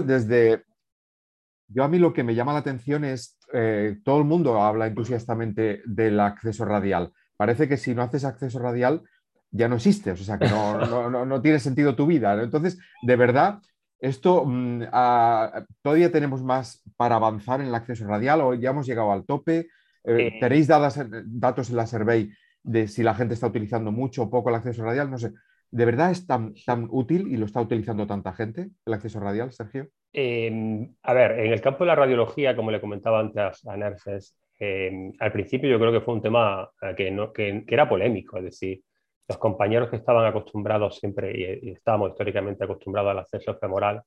Desde, yo a mí lo que me llama la atención es, eh, todo el mundo habla entusiastamente del acceso radial. Parece que si no haces acceso radial ya no existes, o sea que no, tiene sentido tu vida. Entonces, de verdad, esto mm, todavía tenemos más para avanzar en el acceso radial o ya hemos llegado al tope. Eh, ¿Tenéis datos en la survey de si la gente está utilizando mucho o poco el acceso radial? No sé. ¿De verdad es tan, tan útil y lo está utilizando tanta gente el acceso radial, Sergio? Em, a ver, en el campo de la radiología, como le comentaba antes a Nerses, em, al principio yo creo que fue un tema eh, que, no, que, era polémico, es decir, los compañeros que estaban acostumbrados siempre y, estábamos históricamente acostumbrados al acceso femoral,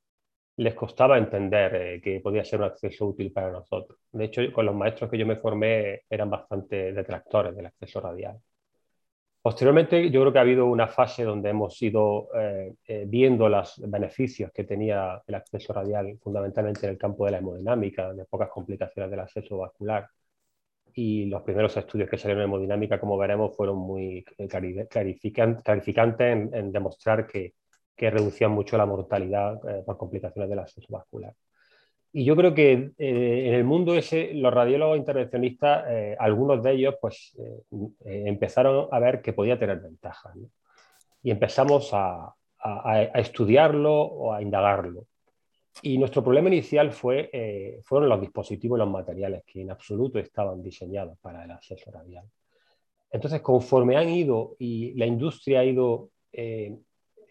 les costaba entender eh, que podía ser un acceso útil para nosotros. De hecho, con los maestros que yo me formé eran bastante detractores del acceso radial. Posteriormente, yo creo que ha habido una fase donde hemos ido eh, eh, viendo los beneficios que tenía el acceso radial, fundamentalmente en el campo de la hemodinámica, de pocas complicaciones del acceso vascular. Y los primeros estudios que salieron en hemodinámica, como veremos, fueron muy clarificantes en, demostrar que, reducían mucho la mortalidad eh, por complicaciones del acceso vascular. Y yo creo que eh, en el mundo ese, los radiólogos intervencionistas, eh, algunos de ellos, pues eh, empezaron a ver que podía tener ventajas. Y empezamos a, a, estudiarlo o a indagarlo. Y nuestro problema inicial fue, fueron los dispositivos y los materiales que en absoluto estaban diseñados para el acceso radial. Entonces, conforme han ido y la industria ha ido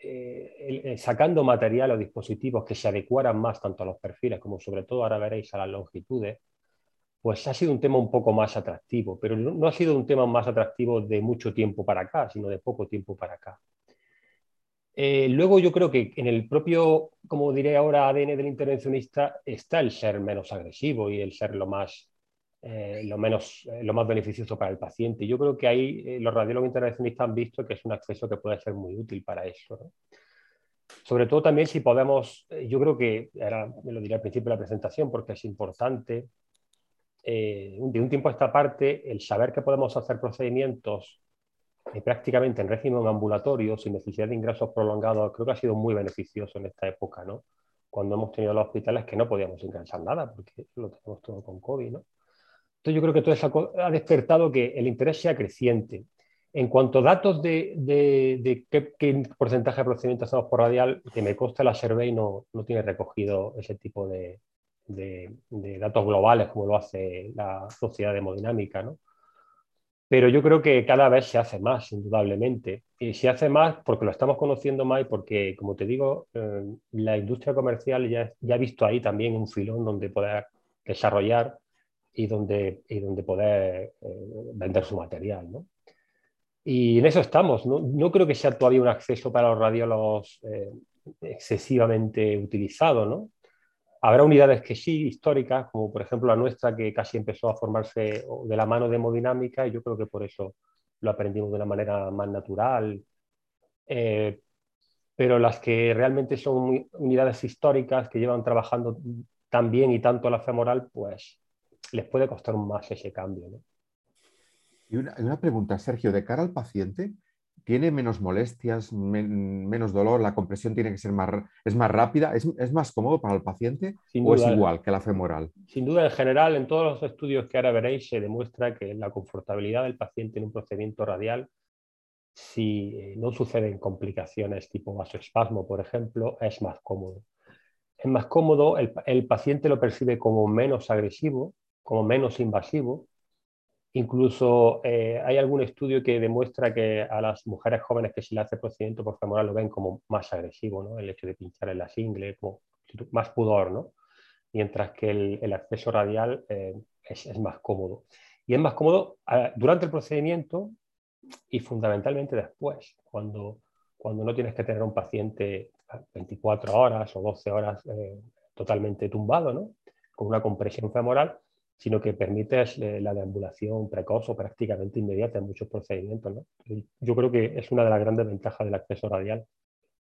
eh, sacando material o dispositivos que se adecuaran más tanto a los perfiles como sobre todo ahora veréis a las longitudes, pues ha sido un tema un poco más atractivo, pero no, ha sido un tema más atractivo de mucho tiempo para acá, sino de poco tiempo para acá. Eh, luego yo creo que en el propio, como diré ahora, ADN del intervencionista está el ser menos agresivo y el ser lo más, eh, lo menos, lo más beneficioso para el paciente. Yo creo que ahí los radiólogos intervencionistas han visto que es un acceso que puede ser muy útil para eso. Sobre todo también si podemos, eh, yo creo que, ahora me lo diré al principio de la presentación porque es importante, eh, de un tiempo a esta parte, el saber que podemos hacer procedimientos eh, prácticamente en régimen ambulatorio, sin necesidad de ingresos prolongados, creo que ha sido muy beneficioso en esta época, ¿no? Cuando hemos tenido los hospitales que no podíamos ingresar nada, porque lo tenemos todo con COVID, ¿no? Entonces yo creo que todo eso ha despertado que el interés sea creciente. En cuanto a datos de, qué, porcentaje de procedimientos hacemos por radial, que me consta la survey no, no tiene recogido ese tipo de, datos globales como lo hace la sociedad de hemodinámica, ¿no? Pero yo creo que cada vez se hace más, indudablemente. Y se hace más porque lo estamos conociendo más y porque, como te digo, eh, la industria comercial ya, ya, ha visto ahí también un filón donde poder desarrollar y donde, y donde poder eh, vender su material, ¿no? Y en eso estamos. No, creo que sea todavía un acceso para los radiólogos eh, excesivamente utilizado. ¿no? Habrá unidades que sí, históricas, como por ejemplo la nuestra, que casi empezó a formarse de la mano de hemodinámica, y yo creo que por eso lo aprendimos de una manera más natural. Eh, pero las que realmente son unidades históricas que llevan trabajando tan bien y tanto la femoral, pues les puede costar más ese cambio. ¿no? Y una, pregunta, Sergio, de cara al paciente, ¿tiene menos molestias, menos dolor? ¿La compresión tiene que ser más, es más rápida? ¿Es, más cómodo para el paciente o es igual que la femoral? Sin duda, en general, en todos los estudios que ahora veréis, se demuestra que la confortabilidad del paciente en un procedimiento radial, si eh, no suceden complicaciones tipo vasoespasmo, por ejemplo, es más cómodo. Es más cómodo, el paciente lo percibe como menos agresivo, como menos invasivo, Incluso eh, hay algún estudio que demuestra que a las mujeres jóvenes que se le hace procedimiento por femoral lo ven como más agresivo, ¿no? el hecho de pinchar en la single, como más pudor, ¿no? mientras que el, acceso radial eh, es, más cómodo. Y es más cómodo ah, durante el procedimiento y fundamentalmente después, cuando, cuando no tienes que tener un paciente 24 horas o 12 horas eh, totalmente tumbado, ¿no? con una compresión femoral, sino que permites eh, la deambulación precoz o prácticamente inmediata en muchos procedimientos. Yo creo que es una de las grandes ventajas del acceso radial,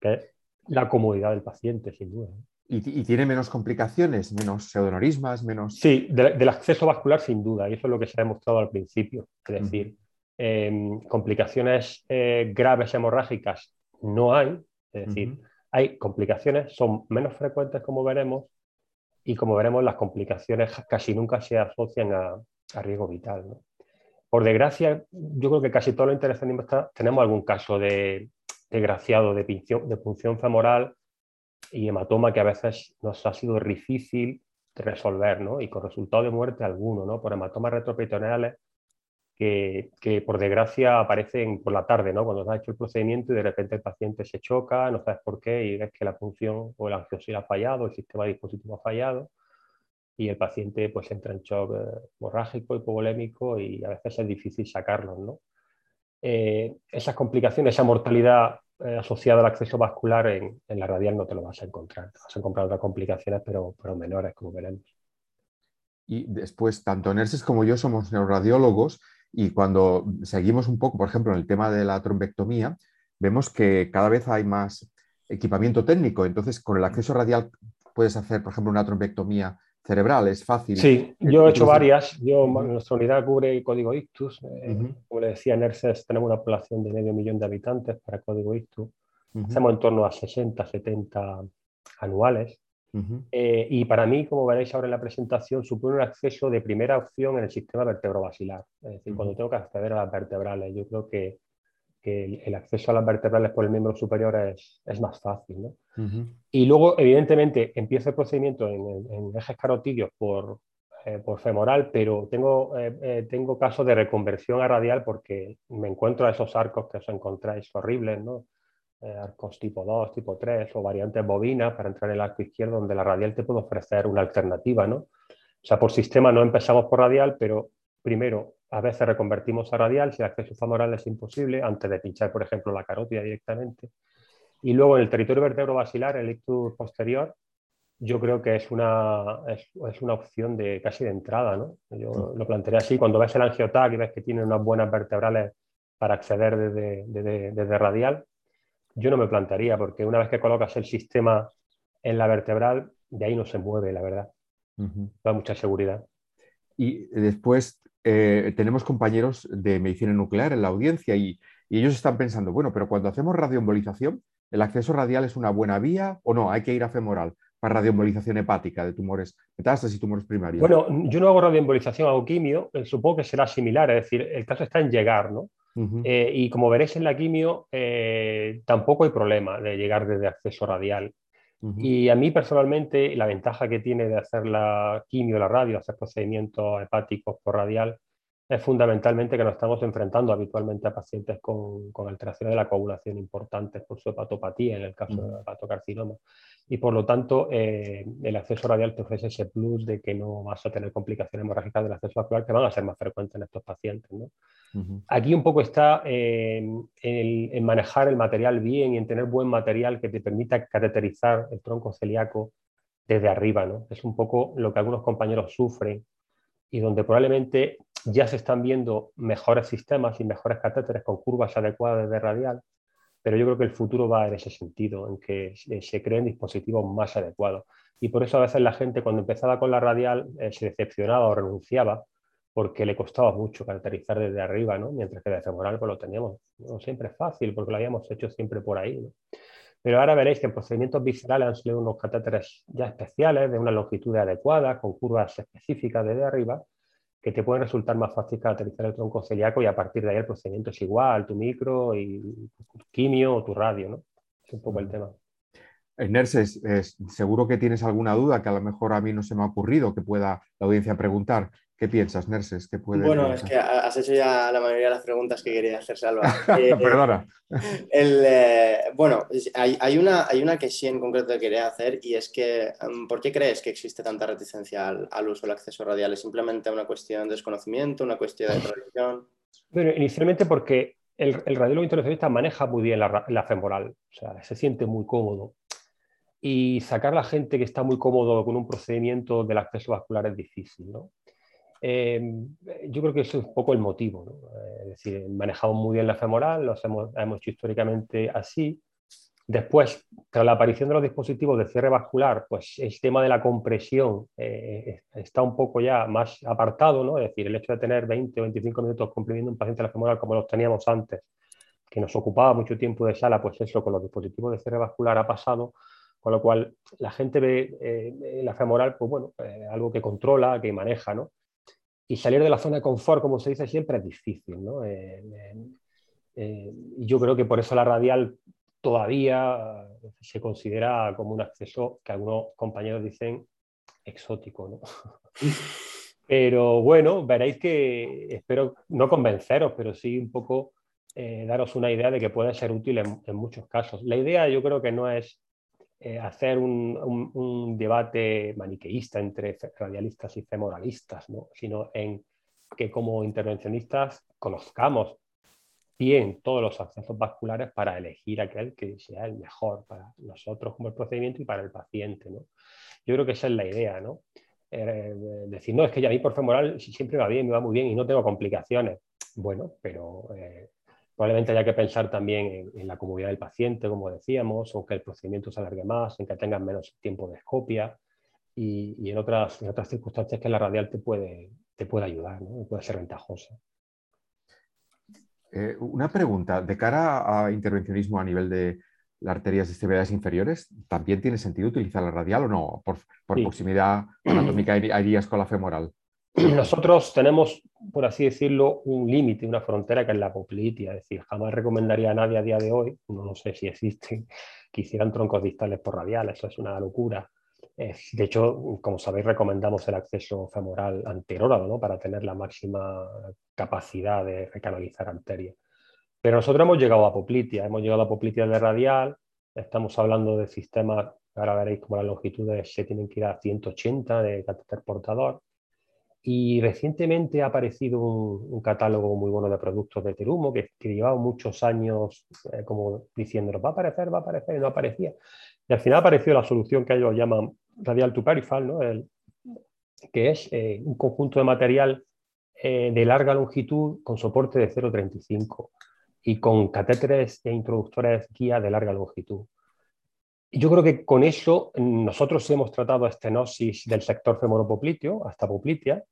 que es la comodidad del paciente, sin duda. ¿Y, tiene menos complicaciones, menos pseudonorismas, menos...? Sí, del acceso vascular sin duda, y eso es lo que se ha demostrado al principio. Es decir, em, complicaciones eh, graves hemorrágicas no hay, es decir, Hay complicaciones, son menos frecuentes como veremos, y como veremos las complicaciones casi nunca se asocian a, riesgo vital. Por desgracia, yo creo que casi todos los intervencionistas tenemos algún caso de, desgraciado de, punción femoral y hematoma que a veces nos ha sido difícil resolver, ¿no? Y con resultado de muerte alguno, ¿no? Por hematomas retroperitoneales que, que, por desgracia aparecen por la tarde, ¿no? Cuando se ha hecho el procedimiento y de repente el paciente se choca, no sabes por qué y ves que la función o el angiosida ha fallado, el sistema dispositivo ha fallado y el paciente pues entra en shock eh, hemorrágico, hipovolémico y a veces es difícil sacarlos, ¿no? Eh, esas complicaciones, esa mortalidad eh, asociada al acceso vascular en, la radial no te lo vas a encontrar. vas a encontrar otras complicaciones, pero, pero menores, como veremos. Y después, tanto Nerses como yo somos neuroradiólogos y cuando seguimos un poco, por ejemplo, en el tema de la trombectomía, vemos que cada vez hay más equipamiento técnico. Entonces, con el acceso radial puedes hacer, por ejemplo, una trombectomía cerebral, es fácil. Sí, yo he hecho varias. Yo, Nuestra unidad cubre código ictus. Eh, como le decía, en tenemos una población de medio millón de habitantes para código ictus. Hacemos en torno a 60, 70 anuales. Eh, y para mí, como veréis ahora en la presentación, supone un acceso de primera opción en el sistema vertebrovasilar. Es decir, cuando tengo que acceder a las vertebrales, yo creo que, el, acceso a las vertebrales por el miembro superior es, es más fácil. Y luego, evidentemente, empiezo el procedimiento en, ejes carotidios por, eh, por, femoral, pero tengo, eh, tengo casos de reconversión a radial porque me encuentro a esos arcos que os encontráis horribles, ¿no? Eh, arcos tipo 2, tipo 3 o variantes bovinas para entrar en el arco izquierdo donde la radial te puede ofrecer una alternativa, ¿no? O sea, por sistema no empezamos por radial, pero primero a veces reconvertimos a radial si el acceso femoral es imposible antes de pinchar, por ejemplo, la carótida directamente. Y luego en el territorio vertebrovasilar, el ictus posterior, yo creo que es una, es, una opción de casi de entrada, ¿no? Yo lo plantearía así, cuando ves el angiotac y ves que tiene unas buenas vertebrales para acceder desde, desde, desde radial, yo no me plantaría, porque una vez que colocas el sistema en la vertebral, de ahí no se mueve, la verdad. Da mucha seguridad. Y después eh, tenemos compañeros de medicina nuclear en la audiencia y, ellos están pensando, bueno, pero cuando hacemos radioembolización, ¿el acceso radial es una buena vía o no? Hay que ir a femoral para radioembolización hepática de tumores metástasis y tumores primarios. Bueno, yo no hago radioembolización, hago quimio, supongo que será similar, es decir, el caso está en llegar, ¿no? Eh, y como veréis en la quimio, eh, tampoco hay problema de llegar desde acceso radial. Y a mí personalmente, la ventaja que tiene de hacer la quimio, la radio, hacer procedimientos hepáticos por radial, es fundamentalmente que nos estamos enfrentando habitualmente a pacientes con, con alteraciones de la coagulación importantes por su hepatopatía, en el caso del hepatocarcinoma y por lo tanto eh, el acceso radial te ofrece ese plus de que no vas a tener complicaciones hemorrágicas del acceso vascular que van a ser más frecuentes en estos pacientes. Aquí un poco está en, manejar el material bien y en tener buen material que te permita cateterizar el tronco celíaco desde arriba. ¿no? Es un poco lo que algunos compañeros sufren y donde probablemente ya se están viendo mejores sistemas y mejores catéteres con curvas adecuadas de radial pero yo creo que el futuro va en ese sentido, en que se creen dispositivos más adecuados. Y por eso a veces la gente cuando empezaba con la radial eh, se decepcionaba o renunciaba porque le costaba mucho caracterizar desde arriba, ¿no? mientras que de femoral pues lo teníamos no siempre fácil porque lo habíamos hecho siempre por ahí. Pero ahora veréis que en procedimientos viscerales han salido unos catéteres ya especiales de una longitud adecuada, con curvas específicas desde arriba, que te pueden resultar más fácil caracterizar el tronco celíaco y a partir de ahí el procedimiento es igual, tu micro y tu quimio o tu radio, ¿no? Es un poco el tema. Nerses, seguro que tienes alguna duda que a lo mejor a mí no se me ha ocurrido que pueda la audiencia preguntar. ¿Qué piensas, Nerses? puede bueno, es que has hecho ya la mayoría de las preguntas que quería hacer, Salva. Eh, Perdona. Eh, bueno, hay, una, hay una que sí en concreto que quería hacer y es que, em, ¿por qué crees que existe tanta reticencia al, uso del acceso radial? ¿Es simplemente una cuestión de desconocimiento, una cuestión de tradición? Bueno, inicialmente porque el, el radiólogo intervencionista maneja muy bien la, la femoral, o sea, se siente muy cómodo y sacar a la gente que está muy cómodo con un procedimiento del acceso vascular es difícil. ¿no? Em, yo creo que eso es un poco el motivo. Eh, es decir, manejamos muy bien la femoral, lo hemos, hemos hecho históricamente así. Después, tras la aparición de los dispositivos de cierre vascular, pues el tema de la compresión eh, está un poco ya más apartado, ¿no? Es decir, el hecho de tener 20 o 25 minutos comprimiendo un paciente la femoral como los teníamos antes, que nos ocupaba mucho tiempo de sala, pues eso con los dispositivos de cierre vascular ha pasado, con lo cual la gente ve eh, la femoral, pues bueno, eh, algo que controla, que maneja, ¿no? Y salir de la zona de confort, como se dice siempre, es difícil, ¿no? y yo creo que por eso la radial todavía se considera como un acceso que algunos compañeros dicen exótico, ¿no? Pero bueno, veréis que espero no convenceros, pero sí un poco eh, daros una idea de que puede ser útil en, muchos casos. La idea yo creo que no es eh, hacer un, debate maniqueísta entre radialistas y femoralistas, ¿no? sino en que como intervencionistas conozcamos bien todos los accesos vasculares para elegir aquel que sea el mejor para nosotros como el procedimiento y para el paciente. ¿no? Yo creo que esa es la idea, ¿no? Eh, decir, no, es que ya a mí por femoral siempre va bien, me va muy bien y no tengo complicaciones. Bueno, pero eh, probablemente haya que pensar también en, la comodidad del paciente, como decíamos, o que el procedimiento se alargue más, en que tengan menos tiempo de escopia y, en, otras, en otras circunstancias que la radial te puede, te puede ayudar, ¿no? puede ser ventajosa. Eh, una pregunta, de cara a intervencionismo a nivel de, las arterias extremidades inferiores, ¿también tiene sentido utilizar la radial o no? Por, proximidad anatómica irías con la femoral. Nosotros tenemos, por así decirlo, un límite, una frontera que es la poplitia. Es decir, jamás recomendaría a nadie a día de hoy, no, sé si existen, que hicieran troncos distales por radial, eso es una locura. De hecho, como sabéis, recomendamos el acceso femoral anterógrado ¿no? para tener la máxima capacidad de recanalizar arteria. Pero nosotros hemos llegado a poplitia, hemos llegado a poplitia de radial, estamos hablando de sistemas, ahora veréis cómo las longitudes se tienen que ir a 180 de catéter portador. Y recientemente ha aparecido un, catálogo muy bueno de productos de Terumo que, que llevaba muchos años eh, como diciendo, va a aparecer, va a aparecer, y no aparecía. Y al final apareció la solución que ellos llaman radial to peripheral, ¿no? que es eh, un conjunto de material eh, de larga longitud con soporte de 0,35 y con catéteres e introductores guía de larga longitud. Yo creo que con eso nosotros hemos tratado estenosis del sector femoropopliteo hasta poplitea,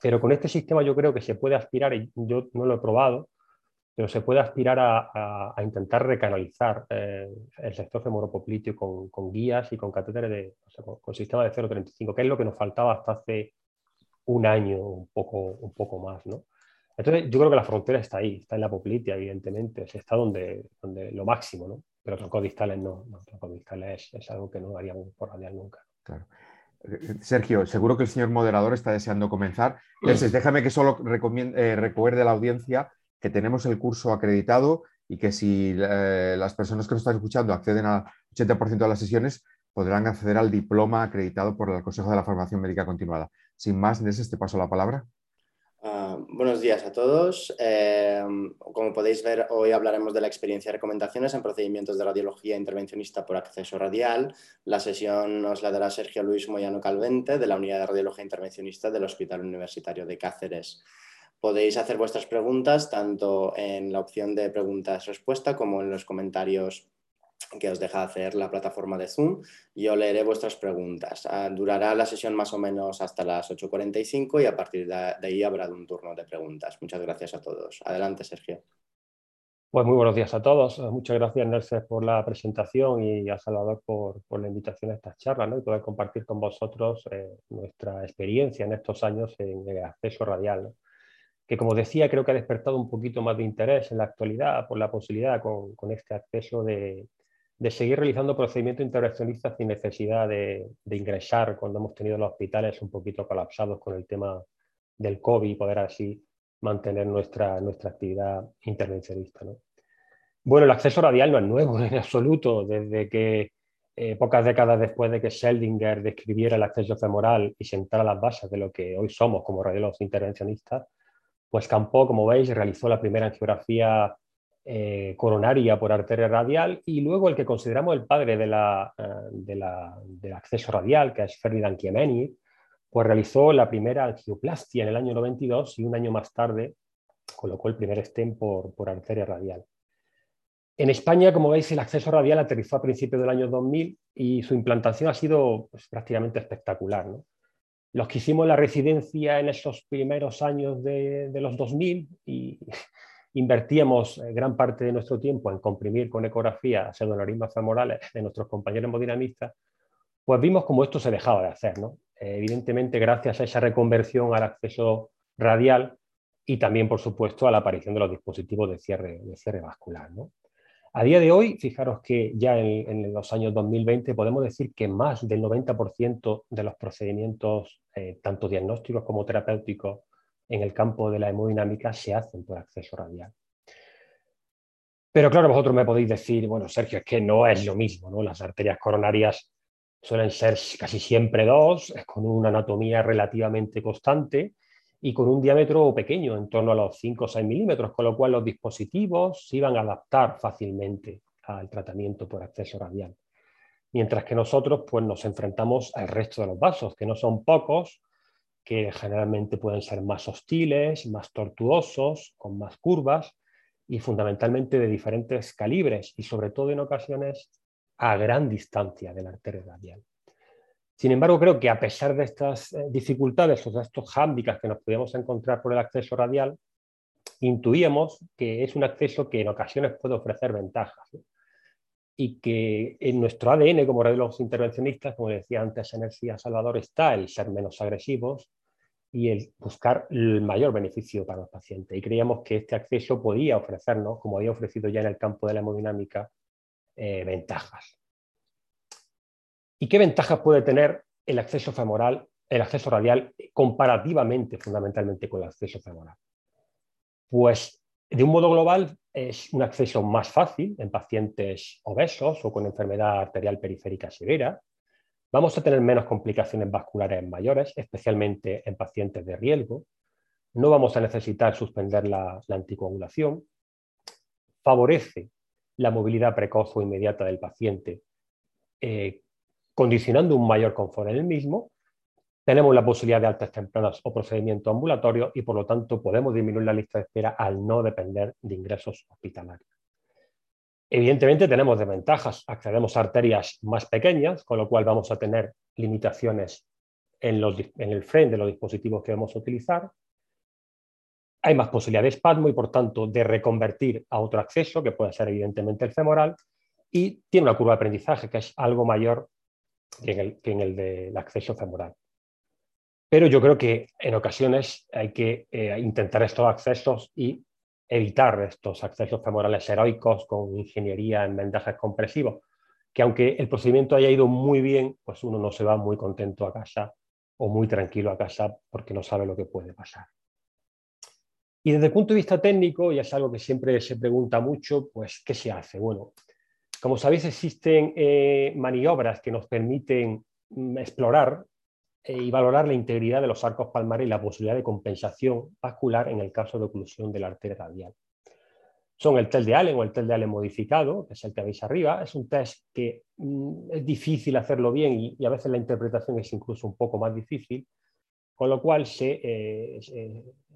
pero con este sistema yo creo que se puede aspirar, y yo no lo he probado, pero se puede aspirar a, intentar recanalizar eh, el sector femoropopliteo con, con, guías y con catéteres de, o con, sistema de 0,35, que es lo que nos faltaba hasta hace un año, un poco, un poco más. ¿no? Entonces, yo creo que la frontera está ahí, está en la poplitia, evidentemente, está donde, donde lo máximo, ¿no? Pero troncodistales no, no troncodistales es, es, algo que no haríamos por radial nunca. Claro. Sergio, seguro que el señor moderador está deseando comenzar. Entonces, déjame que solo eh, recuerde a la audiencia que tenemos el curso acreditado y que si eh, las personas que nos están escuchando acceden al 80% de las sesiones, podrán acceder al diploma acreditado por el Consejo de la Formación Médica Continuada. Sin más, Inés, te paso la palabra. Ah, buenos días a todos. Eh, como podéis ver, hoy hablaremos de la experiencia y recomendaciones en procedimientos de radiología intervencionista por acceso radial. La sesión nos la dará Sergio Luis Moyano Calvente, de la Unidad de Radiología Intervencionista del Hospital Universitario de Cáceres. Podéis hacer vuestras preguntas tanto en la opción de preguntas-respuesta como en los comentarios que os deja hacer la plataforma de Zoom. Yo leeré vuestras preguntas. Ah, durará la sesión más o menos hasta las 8.45 y a partir de ahí habrá un turno de preguntas. Muchas gracias a todos. Adelante, Sergio. Pues muy buenos días a todos. Muchas gracias, Nelson, por la presentación y a Salvador por, la invitación a esta charla ¿no? y poder compartir con vosotros eh, nuestra experiencia en estos años en el acceso radial. que como decía creo que ha despertado un poquito más de interés en la actualidad por la posibilidad con, con este acceso de, de seguir realizando procedimientos intervencionistas sin necesidad de, ingresar cuando hemos tenido los hospitales un poquito colapsados con el tema del COVID y poder así mantener nuestra, nuestra actividad intervencionista. Bueno, el acceso radial no es nuevo en absoluto, desde que eh, pocas décadas después de que Scheldinger describiera el acceso femoral y sentara las bases de lo que hoy somos como radiólogos intervencionistas, pues Campo, como veis, realizó la primera angiografía eh, coronaria por arteria radial y luego el que consideramos el padre de la, eh, del acceso radial, que es Ferdinand Chiemeni, pues realizó la primera angioplastia en el año 92 y un año más tarde colocó el primer stem por, por arteria radial. En España, como veis, el acceso radial aterrizó a principios del año 2000 y su implantación ha sido pues, prácticamente espectacular. Los que hicimos la residencia en esos primeros años de, de los 2000 y invertíamos eh, gran parte de nuestro tiempo en comprimir con ecografía pseudoneurismas femorales de nuestros compañeros hemodinamistas, pues vimos cómo esto se dejaba de hacer. ¿no? Eh, evidentemente, gracias a esa reconversión al acceso radial y también, por supuesto, a la aparición de los dispositivos de cierre, de cierre vascular. ¿no? A día de hoy, fijaros que ya en, los años 2020 podemos decir que más del 90% de los procedimientos, eh, tanto diagnósticos como terapéuticos, en el campo de la hemodinámica se hacen por acceso radial. Pero claro, vosotros me podéis decir, bueno, Sergio, es que no es lo mismo, ¿no? Las arterias coronarias suelen ser casi siempre dos, con una anatomía relativamente constante y con un diámetro pequeño, en torno a los 5 o 6 milímetros, con lo cual los dispositivos se iban a adaptar fácilmente al tratamiento por acceso radial. Mientras que nosotros pues, nos enfrentamos al resto de los vasos, que no son pocos, que generalmente pueden ser más hostiles, más tortuosos, con más curvas y fundamentalmente de diferentes calibres y sobre todo en ocasiones a gran distancia de la arteria radial. Sin embargo, creo que a pesar de estas eh, dificultades o de estos hándicaps que nos podíamos encontrar por el acceso radial, intuíamos que es un acceso que en ocasiones puede ofrecer ventajas y que en nuestro ADN como radiólogos intervencionistas, como decía antes Energía Salvador, está el ser menos agresivos y el buscar el mayor beneficio para los pacientes. Y creíamos que este acceso podía ofrecernos, como había ofrecido ya en el campo de la hemodinámica, eh, ventajas. ¿Y qué ventajas puede tener el acceso femoral, el acceso radial, comparativamente, fundamentalmente, con el acceso femoral? Pues de un modo global es un acceso más fácil en pacientes obesos o con enfermedad arterial periférica severa. Vamos a tener menos complicaciones vasculares mayores, especialmente en pacientes de riesgo. No vamos a necesitar suspender la, anticoagulación. Favorece la movilidad precoz o inmediata del paciente, eh, condicionando un mayor confort en el mismo tenemos la posibilidad de altas tempranas o procedimiento ambulatorio y por lo tanto podemos disminuir la lista de espera al no depender de ingresos hospitalarios. Evidentemente tenemos desventajas, accedemos a arterias más pequeñas, con lo cual vamos a tener limitaciones en, el frame de los dispositivos que vamos a utilizar. Hay más posibilidad de espasmo y por tanto de reconvertir a otro acceso, que puede ser evidentemente el femoral, y tiene una curva de aprendizaje que es algo mayor que en el, que en el del acceso femoral. Pero yo creo que en ocasiones hay que eh, intentar estos accesos y evitar estos accesos femorales heroicos con ingeniería en vendajes compresivos, que aunque el procedimiento haya ido muy bien, pues uno no se va muy contento a casa o muy tranquilo a casa porque no sabe lo que puede pasar. Y desde el punto de vista técnico, y es algo que siempre se pregunta mucho, pues ¿qué se hace? Bueno, como sabéis, existen eh, maniobras que nos permiten mm, explorar y valorar la integridad de los arcos palmares y la posibilidad de compensación vascular en el caso de oclusión de la arteria radial. Son el test de Allen o el test de Allen modificado, que es el que veis arriba. Es un test que mm, es difícil hacerlo bien y, a veces la interpretación es incluso un poco más difícil, con lo cual se, eh,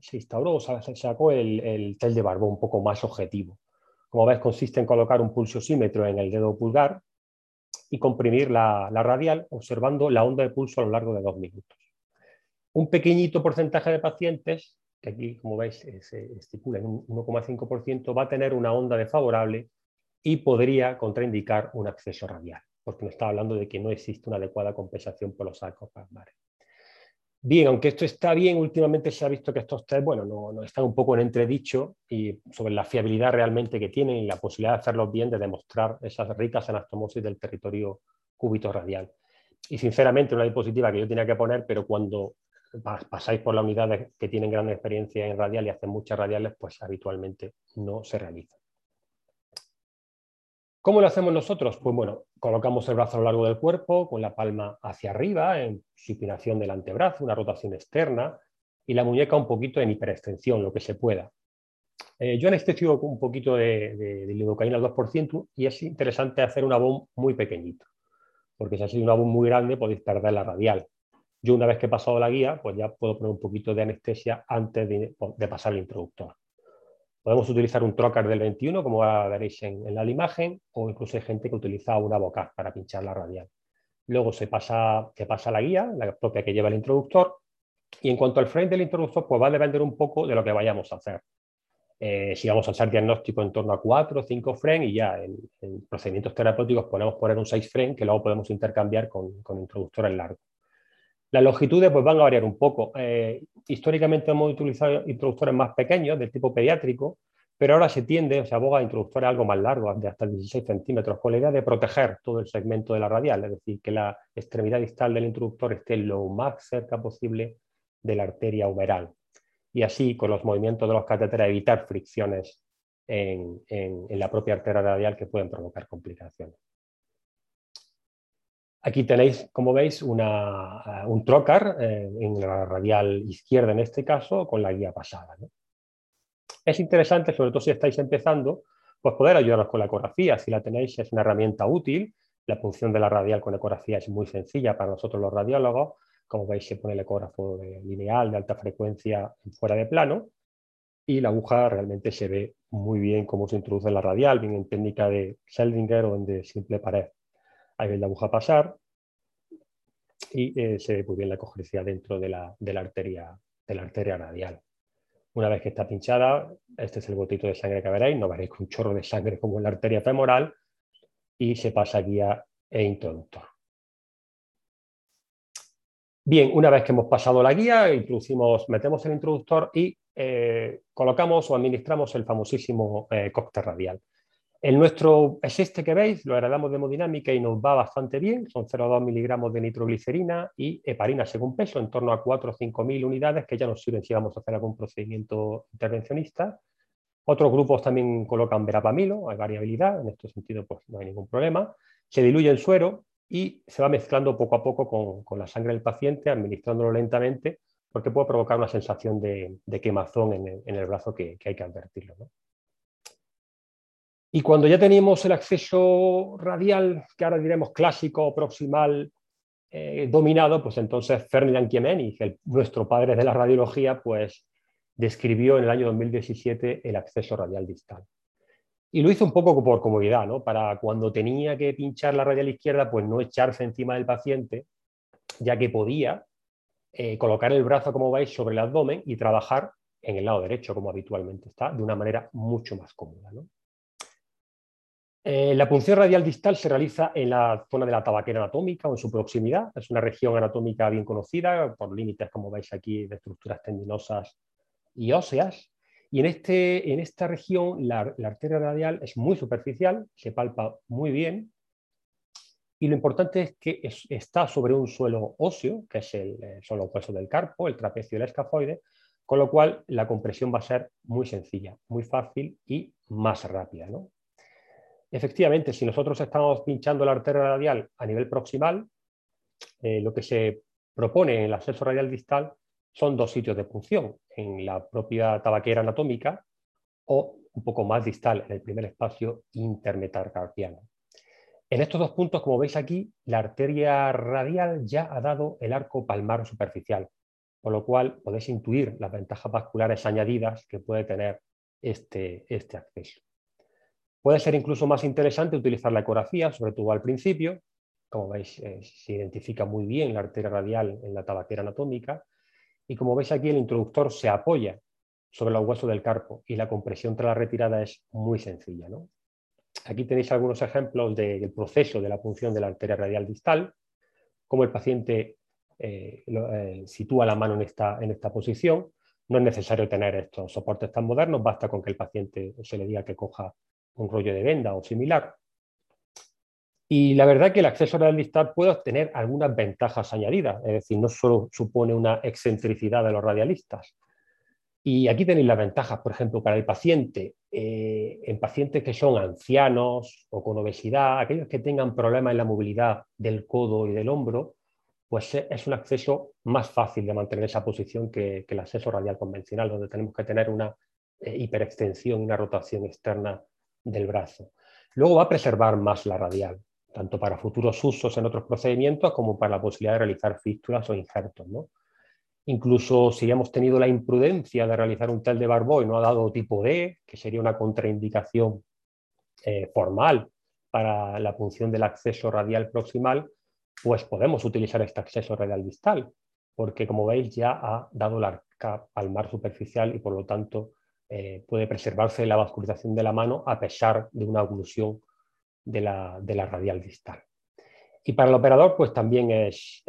se, instauró, se sacó el, el, test de Barbo un poco más objetivo. Como ves, consiste en colocar un pulsosímetro en el dedo pulgar y comprimir la, radial observando la onda de pulso a lo largo de dos minutos. Un pequeñito porcentaje de pacientes, que aquí como veis se estipula en un 1,5%, va a tener una onda desfavorable y podría contraindicar un acceso radial, porque nos está hablando de que no existe una adecuada compensación por los arcos palmares. Bien, aunque esto está bien, últimamente se ha visto que estos test bueno, no, están un poco en entredicho y sobre la fiabilidad realmente que tienen y la posibilidad de hacerlos bien, de demostrar esas ricas anastomosis del territorio cúbito radial. Y sinceramente, una diapositiva que yo tenía que poner, pero cuando pasáis por las unidades que tienen gran experiencia en radial y hacen muchas radiales, pues habitualmente no se realizan. ¿Cómo lo hacemos nosotros? Pues bueno, colocamos el brazo a lo largo del cuerpo con la palma hacia arriba en supinación del antebrazo, una rotación externa y la muñeca un poquito en hiperextensión, lo que se pueda. Eh, yo anestesio un poquito de, de, lidocaína al 2% y es interesante hacer un abón muy pequeñito, porque si ha sido un abón muy grande podéis perder la radial. Yo una vez que he pasado la guía, pues ya puedo poner un poquito de anestesia antes de, de pasar el introductor. Podemos utilizar un trocar del 21, como veréis en, la imagen, o incluso hay gente que utiliza una boca para pinchar la radial. Luego se pasa, se pasa la guía, la propia que lleva el introductor, y en cuanto al frame del introductor, pues va a depender un poco de lo que vayamos a hacer. Eh, si vamos a hacer diagnóstico en torno a 4 o 5 frames y ya en, procedimientos terapéuticos podemos poner un 6 frame que luego podemos intercambiar con, con introductores largos. Las longitudes pues, van a variar un poco. Eh, históricamente hemos utilizado introductores más pequeños, del tipo pediátrico, pero ahora se tiende, se aboga a introductores algo más largos, de hasta 16 centímetros, con la idea de proteger todo el segmento de la radial, es decir, que la extremidad distal del introductor esté lo más cerca posible de la arteria umeral. Y así, con los movimientos de los catéteres, evitar fricciones en la propia arteria radial que pueden provocar complicaciones. Aquí tenéis, como veis, una, un trocar eh, en la radial izquierda en este caso, con la guía pasada. Es interesante, sobre todo si estáis empezando, pues poder ayudaros con la ecografía. Si la tenéis es una herramienta útil. La función de la radial con ecografía es muy sencilla para nosotros los radiólogos. Como veis, se pone el ecógrafo lineal de alta frecuencia fuera de plano y la aguja realmente se ve muy bien cómo se introduce en la radial, bien en técnica de Seldinger o en de simple pared ahí ves la aguja pasar y eh, se ve muy bien la coherencia dentro de la, arteria, de la arteria radial. Una vez que está pinchada, este es el botito de sangre que veréis, no veréis un chorro de sangre como en la arteria femoral y se pasa guía e introductor. Bien, una vez que hemos pasado la guía, introducimos, metemos el introductor y eh, colocamos o administramos el famosísimo eh, cóctel radial. El nuestro es este que veis, lo heredamos de hemodinámica y nos va bastante bien, son 0,2 miligramos de nitroglicerina y heparina según peso, en torno a 4 o 5 mil unidades que ya nos sirven si vamos a hacer algún procedimiento intervencionista. Otros grupos también colocan verapamilo, hay variabilidad, en este sentido pues no hay ningún problema. Se diluye el suero y se va mezclando poco a poco con, la sangre del paciente, administrándolo lentamente, porque puede provocar una sensación de, quemazón en el, brazo que, hay que advertirlo. Y cuando ya teníamos el acceso radial, que ahora diremos clásico proximal, eh, dominado, pues entonces Ferdinand Kiemenich, nuestro padre de la radiología, pues describió en el año 2017 el acceso radial distal. Y lo hizo un poco por comodidad, ¿no? Para cuando tenía que pinchar la radial izquierda, pues no echarse encima del paciente, ya que podía eh, colocar el brazo, como veis, sobre el abdomen y trabajar en el lado derecho, como habitualmente está, de una manera mucho más cómoda. ¿no? Eh, la punción radial distal se realiza en la zona de la tabaquera anatómica o en su proximidad. Es una región anatómica bien conocida por límites, como veis aquí, de estructuras tendinosas y óseas. Y en, este, en esta región la, arteria radial es muy superficial, se palpa muy bien. Y lo importante es que está sobre un suelo óseo, que es el, eh, son los huesos del carpo, el trapecio y el escafoide, con lo cual la compresión va a ser muy sencilla, muy fácil y más rápida. ¿no? Efectivamente, si nosotros estamos pinchando la arteria radial a nivel proximal, eh, lo que se propone en el acceso radial distal son dos sitios de punción, en la propia tabaquera anatómica o un poco más distal, en el primer espacio intermetacarpiano. En estos dos puntos, como veis aquí, la arteria radial ya ha dado el arco palmar superficial, por lo cual podéis intuir las ventajas vasculares añadidas que puede tener este, este acceso. Puede ser incluso más interesante utilizar la ecografía, sobre todo al principio. Como veis, eh, se identifica muy bien la arteria radial en la tabaquera anatómica. Y como veis aquí, el introductor se apoya sobre los huesos del carpo y la compresión tras la retirada es muy sencilla. Aquí tenéis algunos ejemplos del proceso de la punción de la arteria radial distal, cómo el paciente eh, eh, sitúa la mano en esta, en esta posición. No es necesario tener estos soportes tan modernos, basta con que el paciente se le diga que coja un rollo de venda o similar. Y la verdad que el acceso distal puede obtener algunas ventajas añadidas, es decir, no solo supone una excentricidad de los radialistas. Y aquí tenéis las ventajas, por ejemplo, para el paciente, eh, en pacientes que son ancianos o con obesidad, aquellos que tengan problemas en la movilidad del codo y del hombro, pues es un acceso más fácil de mantener esa posición que, el acceso radial convencional, donde tenemos que tener una eh, hiperextensión una rotación externa del brazo. Luego va a preservar más la radial, tanto para futuros usos en otros procedimientos como para la posibilidad de realizar fístulas o injertos. Incluso si hemos tenido la imprudencia de realizar un tel de Barbo y no ha dado tipo D, que sería una contraindicación eh, formal para la punción del acceso radial proximal, pues podemos utilizar este acceso radial distal, porque como veis ya ha dado la arca palmar superficial y por lo tanto eh, puede preservarse la vascularización de la mano a pesar de una oclusión de la, radial distal. Y para el operador, pues también es,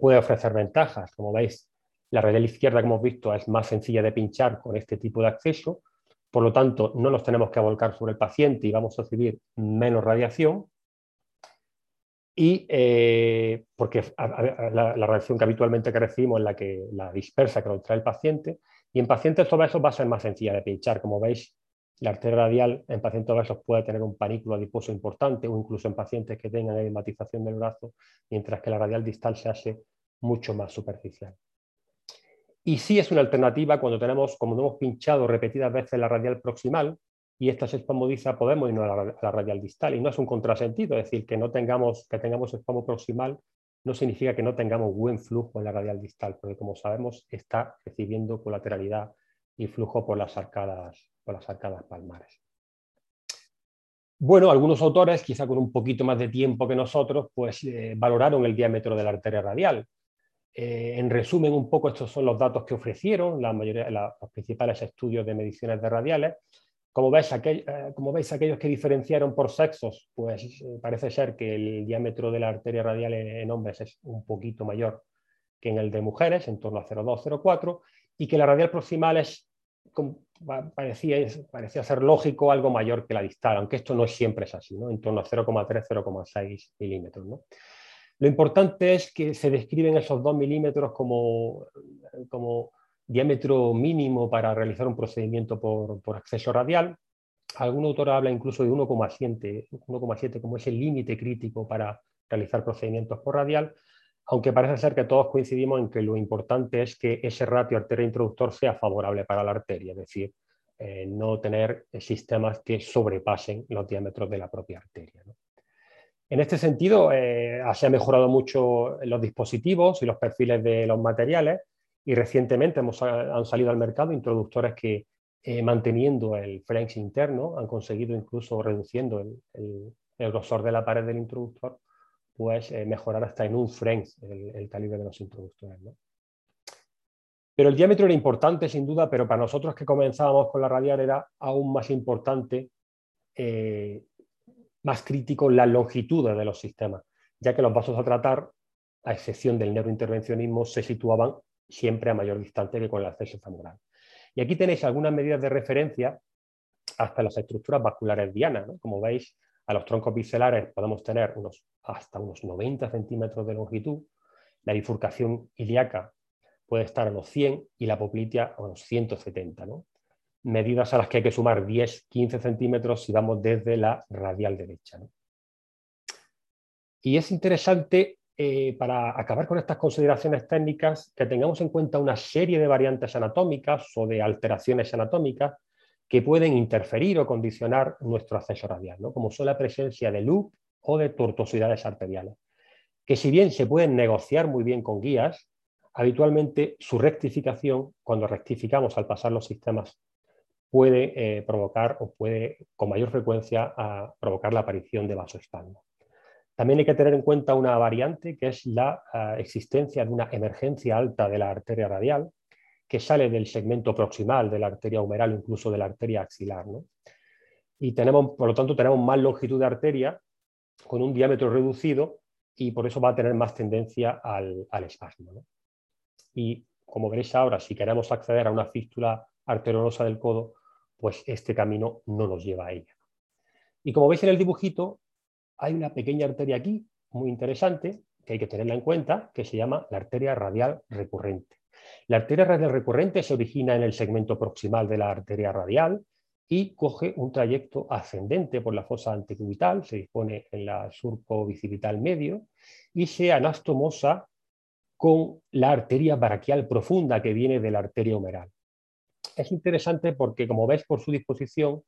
puede ofrecer ventajas. Como veis, la radial izquierda que hemos visto es más sencilla de pinchar con este tipo de acceso, por lo tanto, no nos tenemos que volcar sobre el paciente y vamos a recibir menos radiación. Y eh, porque la, radiación que habitualmente que recibimos es la, que, la dispersa que nos trae el paciente, y en pacientes obesos va a ser más sencilla de pinchar. Como veis, la arteria radial en pacientes obesos puede tener un panículo adiposo importante o incluso en pacientes que tengan edematización del brazo, mientras que la radial distal se hace mucho más superficial. Y sí es una alternativa cuando tenemos, como hemos pinchado repetidas veces la radial proximal y esta se espamodiza, podemos irnos a la, radial distal. Y no es un contrasentido, es decir, que no tengamos, que tengamos espamo proximal no significa que no tengamos buen flujo en la radial distal, porque como sabemos está recibiendo colateralidad y flujo por las arcadas, por las arcadas palmares. Bueno, algunos autores, quizá con un poquito más de tiempo que nosotros, pues eh, valoraron el diámetro de la arteria radial. Eh, en resumen, un poco estos son los datos que ofrecieron la mayoría, los principales estudios de mediciones de radiales como veis, eh, como veis, aquellos que diferenciaron por sexos, pues eh, parece ser que el diámetro de la arteria radial en, hombres es un poquito mayor que en el de mujeres, en torno a 0,2-0,4, y que la radial proximal es, parecía, parecía ser lógico algo mayor que la distal, aunque esto no siempre es así, ¿no? en torno a 0,3-0,6 milímetros. Lo importante es que se describen esos 2 milímetros como, como diámetro mínimo para realizar un procedimiento por, acceso radial. Algún autor habla incluso de 1,7 como ese límite crítico para realizar procedimientos por radial, aunque parece ser que todos coincidimos en que lo importante es que ese ratio arteria-introductor sea favorable para la arteria, es decir, eh, no tener sistemas que sobrepasen los diámetros de la propia arteria. En este sentido, eh, se han mejorado mucho los dispositivos y los perfiles de los materiales, y recientemente hemos, han salido al mercado introductores que, eh, manteniendo el French interno, han conseguido incluso reduciendo el, grosor de la pared del introductor, pues eh, mejorar hasta en un French el, calibre de los introductores. Pero el diámetro era importante, sin duda, pero para nosotros que comenzábamos con la radial era aún más importante, eh, más crítico la longitud de los sistemas, ya que los vasos a tratar, a excepción del neurointervencionismo, se situaban siempre a mayor distancia que con el acceso femoral. Y aquí tenéis algunas medidas de referencia hasta las estructuras vasculares dianas. Como veis, a los troncos biselares podemos tener unos, hasta unos 90 centímetros de longitud, la bifurcación ilíaca puede estar a unos 100 y la poplitea a unos 170. Medidas a las que hay que sumar 10-15 centímetros si vamos desde la radial derecha. Y es interesante eh, para acabar con estas consideraciones técnicas, que tengamos en cuenta una serie de variantes anatómicas o de alteraciones anatómicas que pueden interferir o condicionar nuestro acceso radial, como son la presencia de loop o de tortuosidades arteriales, que si bien se pueden negociar muy bien con guías, habitualmente su rectificación, cuando rectificamos al pasar los sistemas, puede eh, provocar o puede con mayor frecuencia provocar la aparición de vasoespasmo. También hay que tener en cuenta una variante que es la ah, existencia de una emergencia alta de la arteria radial que sale del segmento proximal de la arteria humeral, incluso de la arteria axilar. Y tenemos, por lo tanto, tenemos más longitud de arteria con un diámetro reducido y por eso va a tener más tendencia al, espasmo. Y como veréis ahora, si queremos acceder a una fístula arteriosa del codo, pues este camino no nos lleva a ella. Y como veis en el dibujito, hay una pequeña arteria aquí, muy interesante, que hay que tenerla en cuenta, que se llama la arteria radial recurrente. La arteria radial recurrente se origina en el segmento proximal de la arteria radial y coge un trayecto ascendente por la fosa antecubital, se dispone en la surco bicipital medio y se anastomosa con la arteria braquial profunda que viene de la arteria humeral. Es interesante porque, como ves por su disposición,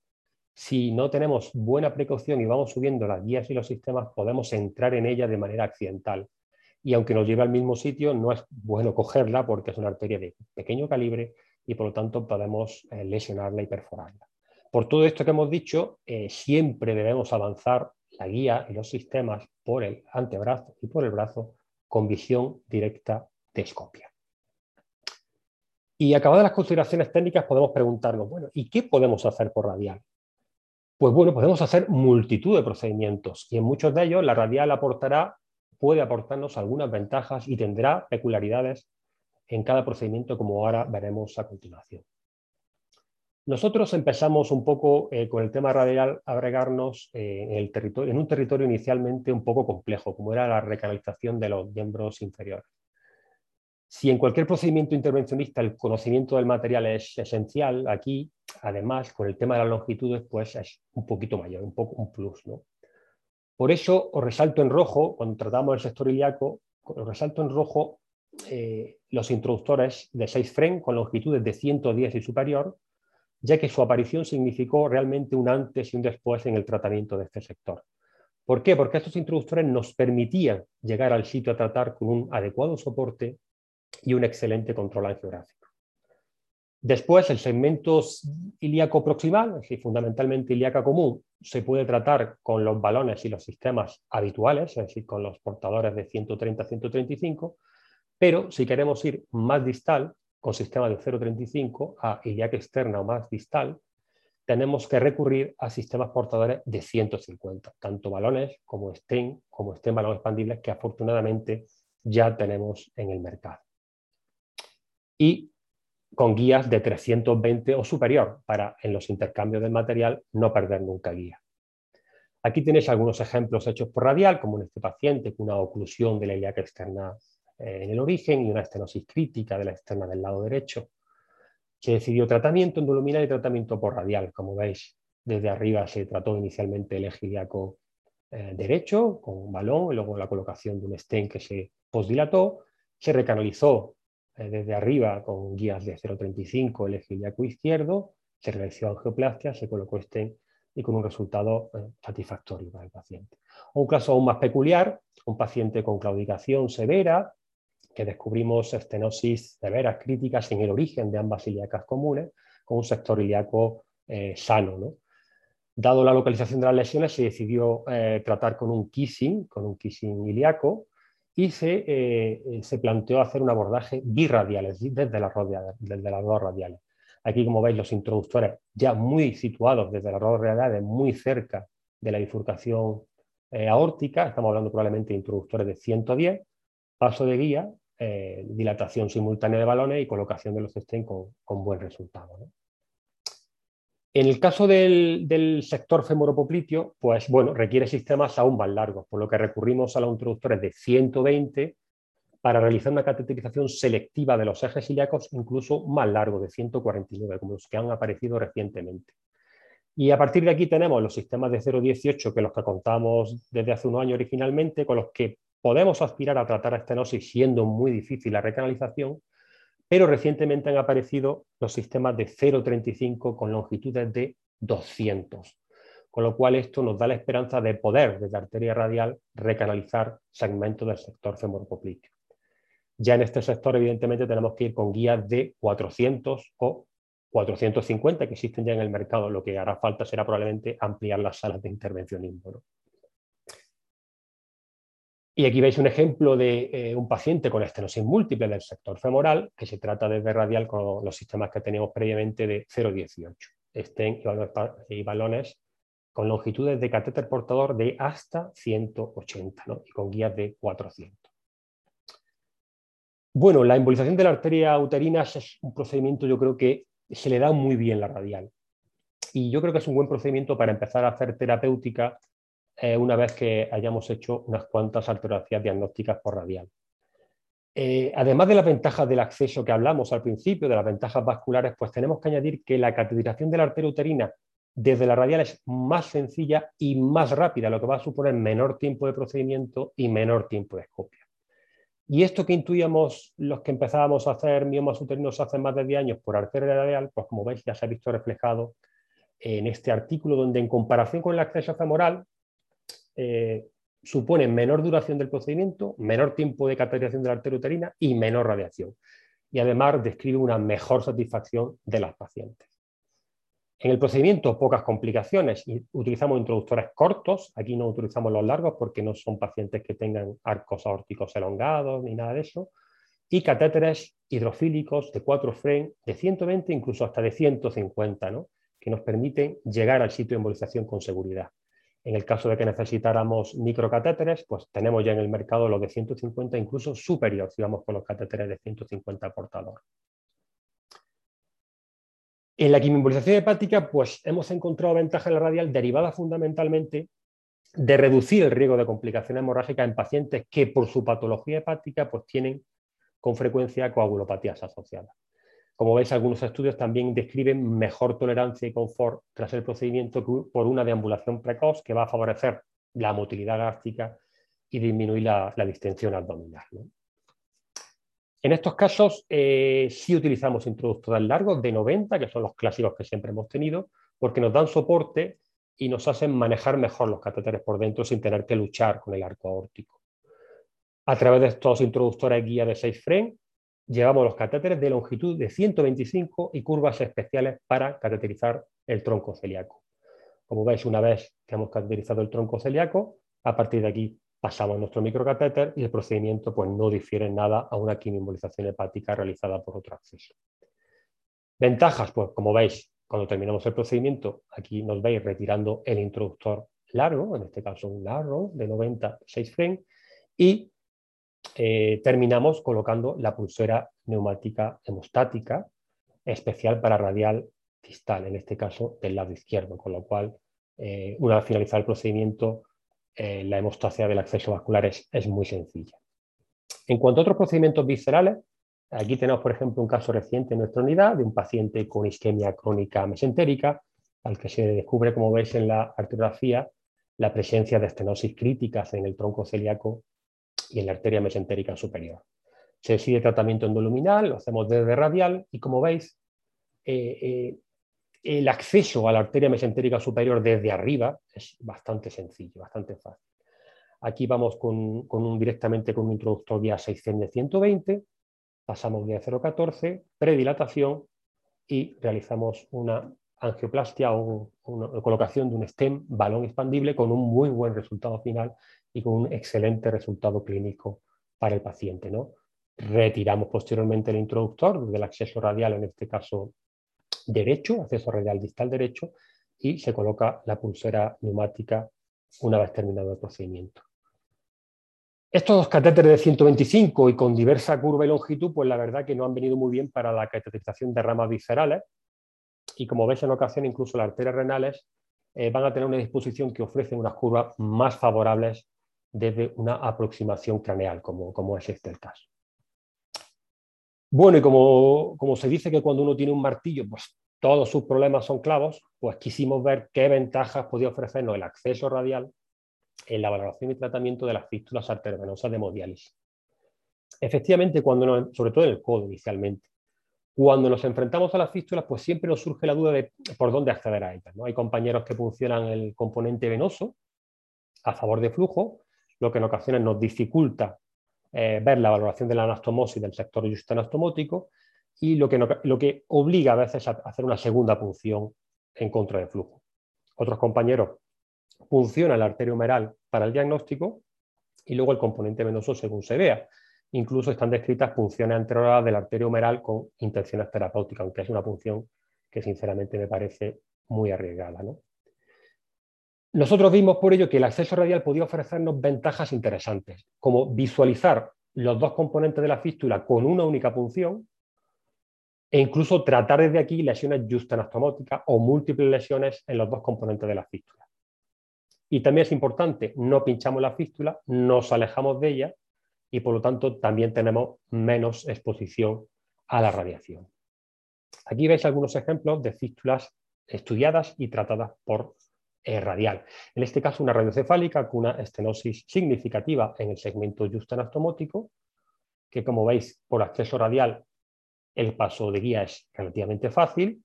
si no tenemos buena precaución y vamos subiendo las guías y los sistemas, podemos entrar en ella de manera accidental. Y aunque nos lleve al mismo sitio, no es bueno cogerla porque es una arteria de pequeño calibre y por lo tanto podemos eh, lesionarla y perforarla. Por todo esto que hemos dicho, eh, siempre debemos avanzar la guía y los sistemas por el antebrazo y por el brazo con visión directa de escopia. Y acabadas las consideraciones técnicas podemos preguntarnos, bueno, ¿y qué podemos hacer por radial? Pues bueno, podemos hacer multitud de procedimientos y en muchos de ellos la radial aportará, puede aportarnos algunas ventajas y tendrá peculiaridades en cada procedimiento como ahora veremos a continuación. Nosotros empezamos un poco eh, con el tema radial a agregarnos eh, en, en un territorio inicialmente un poco complejo, como era la recanalización de los miembros inferiores. Si en cualquier procedimiento intervencionista el conocimiento del material es esencial, aquí, además, con el tema de las longitudes, pues es un poquito mayor, un poco un plus. ¿no? Por eso os resalto en rojo, cuando tratamos el sector ilíaco, os resalto en rojo eh, los introductores de 6 fren con longitudes de 110 y superior, ya que su aparición significó realmente un antes y un después en el tratamiento de este sector. ¿Por qué? Porque estos introductores nos permitían llegar al sitio a tratar con un adecuado soporte y un excelente control angiográfico. Después, el segmento ilíaco proximal, es decir, fundamentalmente ilíaca común, se puede tratar con los balones y los sistemas habituales, es decir, con los portadores de 130-135, pero si queremos ir más distal, con sistemas de 0,35 a ilíaca externa o más distal, tenemos que recurrir a sistemas portadores de 150, tanto balones como estén, como estén balones expandibles que afortunadamente ya tenemos en el mercado y con guías de 320 o superior para en los intercambios de material no perder nunca guía. Aquí tenéis algunos ejemplos hechos por radial, como en este paciente con una oclusión de la ilíaca externa eh, en el origen y una estenosis crítica de la externa del lado derecho. Se decidió tratamiento endoluminal y tratamiento por radial. Como veis, desde arriba se trató inicialmente el eje eh, derecho con un balón y luego la colocación de un stent que se posdilató. Se recanalizó desde arriba con guías de 0,35 el eje ilíaco izquierdo, se realizó angioplastia, se colocó este y con un resultado eh, satisfactorio para el paciente. Un caso aún más peculiar, un paciente con claudicación severa, que descubrimos estenosis severas críticas en el origen de ambas ilíacas comunes, con un sector ilíaco eh, sano. Dado la localización de las lesiones, se decidió tratar con un kissing, con un kissing ilíaco, y eh, eh, se, planteó hacer un abordaje birradial, desde las, desde las dos radiales. Aquí, como veis, los introductores ya muy situados desde las dos radiales, muy cerca de la bifurcación eh, aórtica, estamos hablando probablemente de introductores de 110, paso de guía, dilatación simultánea de balones y colocación de los con, con buen resultado. En el caso del, sector femoropopliteo, pues bueno, requiere sistemas aún más largos, por lo que recurrimos a los introductores de 120 para realizar una cateterización selectiva de los ejes ilíacos incluso más largos, de 149, como los que han aparecido recientemente. Y a partir de aquí tenemos los sistemas de 0,18, que los que contamos desde hace unos años originalmente, con los que podemos aspirar a tratar estenosis siendo muy difícil la recanalización, pero recientemente han aparecido los sistemas de 0,35 con longitudes de 200, con lo cual esto nos da la esperanza de poder desde arteria radial recanalizar segmentos del sector femoropopliteo. Ya en este sector, evidentemente, tenemos que ir con guías de 400 o 450 que existen ya en el mercado. Lo que hará falta será probablemente ampliar las salas de intervencionismo. Y aquí veis un ejemplo de eh, un paciente con estenosis múltiple del sector femoral, que se trata desde radial con los sistemas que teníamos previamente de 0,18. Estén y balones con longitudes de catéter portador de hasta 180 y con guías de 400. Bueno, la embolización de la arteria uterina es un procedimiento, yo creo que se le da muy bien la radial. Y yo creo que es un buen procedimiento para empezar a hacer terapéutica eh, una vez que hayamos hecho unas cuantas alteraciones diagnósticas por radial. Eh, además de las ventajas del acceso que hablamos al principio, de las ventajas vasculares, pues tenemos que añadir que la cateterización de la arteria uterina desde la radial es más sencilla y más rápida, lo que va a suponer menor tiempo de procedimiento y menor tiempo de escopia. Y esto que intuíamos los que empezábamos a hacer miomas uterinos hace más de 10 años por arteria radial, pues como veis ya se ha visto reflejado en este artículo donde en comparación con el acceso femoral, eh, suponen menor duración del procedimiento, menor tiempo de cateterización de la arteria uterina y menor radiación. Y además describe una mejor satisfacción de las pacientes. En el procedimiento, pocas complicaciones. Utilizamos introductores cortos. Aquí no utilizamos los largos porque no son pacientes que tengan arcos aórticos elongados ni nada de eso. Y catéteres hidrofílicos de 4 frame, de 120, incluso hasta de 150, ¿no? que nos permiten llegar al sitio de embolización con seguridad. En el caso de que necesitáramos microcatéteres, pues tenemos ya en el mercado los de 150, incluso superior, si vamos con los catéteres de 150 portador. En la quimioembolización hepática, pues hemos encontrado ventaja en la radial derivada fundamentalmente de reducir el riesgo de complicaciones hemorrágicas en pacientes que por su patología hepática pues tienen con frecuencia coagulopatías asociadas. Como veis, algunos estudios también describen mejor tolerancia y confort tras el procedimiento por una deambulación precoz que va a favorecer la motilidad gástrica y disminuir la, distensión abdominal. En estos casos eh, sí utilizamos introductores largos de 90, que son los clásicos que siempre hemos tenido, porque nos dan soporte y nos hacen manejar mejor los catéteres por dentro sin tener que luchar con el arco aórtico. A través de estos introductores guía de 6 frame llevamos los catéteres de longitud de 125 y curvas especiales para cateterizar el tronco celíaco. Como veis, una vez que hemos cateterizado el tronco celíaco, a partir de aquí pasamos nuestro microcatéter y el procedimiento pues, no difiere nada a una quimioembolización hepática realizada por otro acceso. Ventajas, pues como veis, cuando terminamos el procedimiento, aquí nos veis retirando el introductor largo, en este caso un largo de 96 frame, y eh, terminamos colocando la pulsera neumática hemostática especial para radial distal, en este caso del lado izquierdo, con lo cual, eh, una vez finalizado el procedimiento, eh, la hemostasia del acceso vascular es, es, muy sencilla. En cuanto a otros procedimientos viscerales, aquí tenemos, por ejemplo, un caso reciente en nuestra unidad de un paciente con isquemia crónica mesentérica, al que se descubre, como veis en la arteriografía, la presencia de estenosis críticas en el tronco celíaco y en la arteria mesentérica superior. Se decide tratamiento endoluminal, lo hacemos desde radial y como veis, eh, eh, el acceso a la arteria mesentérica superior desde arriba es bastante sencillo, bastante fácil. Aquí vamos con, un, directamente con un introductor vía 6 de 120, pasamos vía 014, predilatación y realizamos una angioplastia o colocación de un stem balón expandible con un muy buen resultado final y con un excelente resultado clínico para el paciente. ¿no? Retiramos posteriormente el introductor del acceso radial, en este caso derecho, acceso radial distal derecho, y se coloca la pulsera neumática una vez terminado el procedimiento. Estos dos catéteres de 125 y con diversa curva y longitud, pues la verdad que no han venido muy bien para la cateterización de ramas viscerales y como veis en ocasión incluso las arterias renales eh, van a tener una disposición que ofrece unas curvas más favorables desde una aproximación craneal, como, como es este el caso. Bueno, y como, como, se dice que cuando uno tiene un martillo, pues todos sus problemas son clavos, pues quisimos ver qué ventajas podía ofrecernos el acceso radial en la valoración y tratamiento de las fístulas arteriovenosas de hemodiálisis. Efectivamente, cuando sobre todo en el codo inicialmente, cuando nos enfrentamos a las fístulas, pues siempre nos surge la duda de por dónde acceder a ellas. ¿no? Hay compañeros que funcionan el componente venoso a favor de flujo lo que en ocasiones nos dificulta eh, ver la valoración de la anastomosis del sector justanastomótico y lo que, lo que obliga a veces a hacer una segunda punción en contra de flujo. Otros compañeros funcionan la arteria humeral para el diagnóstico y luego el componente venoso según se vea. Incluso están descritas punciones anteriores de la arteria humeral con intenciones terapéuticas, aunque es una punción que sinceramente me parece muy arriesgada. ¿no? Nosotros vimos por ello que el acceso radial podía ofrecernos ventajas interesantes, como visualizar los dos componentes de la fístula con una única punción e incluso tratar desde aquí lesiones justanastomóticas o múltiples lesiones en los dos componentes de la fístula. Y también es importante, no pinchamos la fístula, nos alejamos de ella y por lo tanto también tenemos menos exposición a la radiación. Aquí veis algunos ejemplos de fístulas estudiadas y tratadas por eh, radial. En este caso, una radiocefálica con una estenosis significativa en el segmento justanastomótico, que como veis, por acceso radial, el paso de guía es relativamente fácil,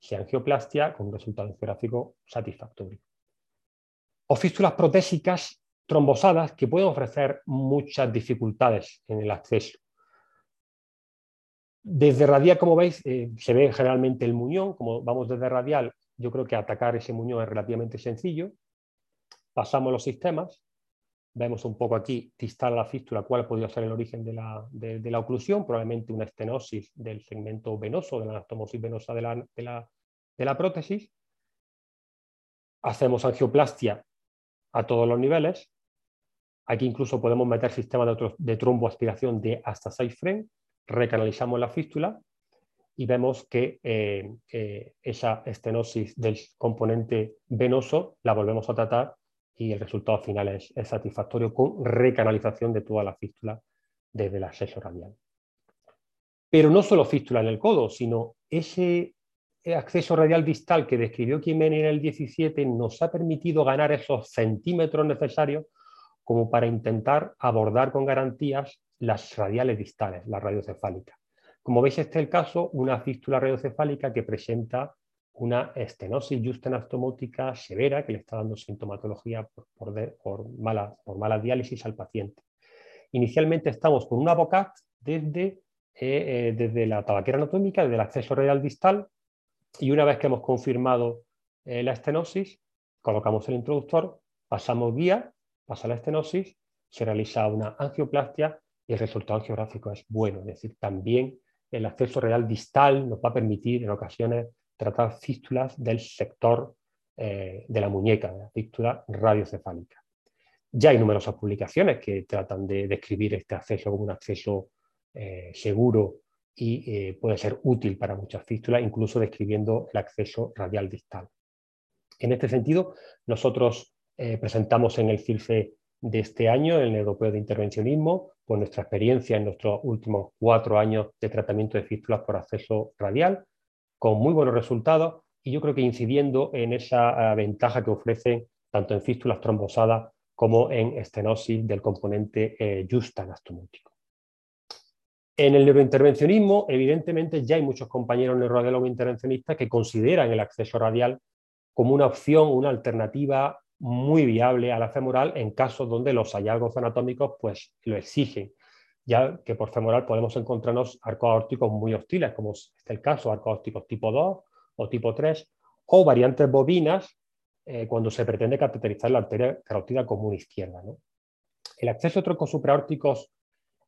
y angioplastia con un resultado gráfico satisfactorio. O fístulas protésicas trombosadas que pueden ofrecer muchas dificultades en el acceso. Desde radial, como veis, eh, se ve generalmente el muñón, como vamos desde radial, yo creo que atacar ese muñón es relativamente sencillo. Pasamos los sistemas, Vemos un poco aquí, distal la fístula, cuál podría ser el origen de la, de, la, oclusión, probablemente una estenosis del segmento venoso, de la anastomosis venosa de la, de la prótesis. Hacemos angioplastia a todos los niveles. Aquí incluso podemos meter sistemas de, de tromboaspiración de hasta 6 frames. Recanalizamos la fístula y vemos que eh, eh, esa estenosis del componente venoso la volvemos a tratar y el resultado final es, satisfactorio con recanalización de toda la fístula desde el acceso radial. Pero no solo fístula en el codo, sino ese acceso radial distal que describió Kimeni en el 17 nos ha permitido ganar esos centímetros necesarios como para intentar abordar con garantías las radiales distales, las radiocefálicas. Como veis, este es el caso, una fístula radiocefálica que presenta una estenosis justenastomótica severa que le está dando sintomatología por, mala, por diálisis al paciente. Inicialmente estamos con una BOCAT desde, eh, eh, desde la tabaquera anatómica, desde el acceso radial distal, y una vez que hemos confirmado eh, la estenosis, colocamos el introductor, pasamos guía, pasa la estenosis, se realiza una angioplastia y el resultado angiográfico es bueno, es decir, también el acceso real distal nos va a permitir en ocasiones tratar fístulas del sector eh, de la muñeca, de la fístula radiocefálica. Ya hay numerosas publicaciones que tratan de describir este acceso como un acceso eh, seguro y eh, puede ser útil para muchas fístulas, incluso describiendo el acceso radial distal. En este sentido, nosotros presentamos en el CILFE de este año, el Europeo de Intervencionismo, por nuestra experiencia en nuestros últimos cuatro años de tratamiento de fístulas por acceso radial, con muy buenos resultados y yo creo que incidiendo en esa eh, ventaja que ofrecen tanto en fístulas trombosadas como en estenosis del componente eh, justa. En el neurointervencionismo, evidentemente, ya hay muchos compañeros neuroradiólogos intervencionistas que consideran el acceso radial como una opción, una alternativa muy viable a la femoral en casos donde los hallazgos anatómicos pues, lo exigen, ya que por femoral podemos encontrarnos arcos aórticos muy hostiles, como es el caso, arcos aórticos tipo 2 o tipo 3, o variantes bovinas eh, cuando se pretende cateterizar la arteria carótida común izquierda. El acceso a troncos supraórticos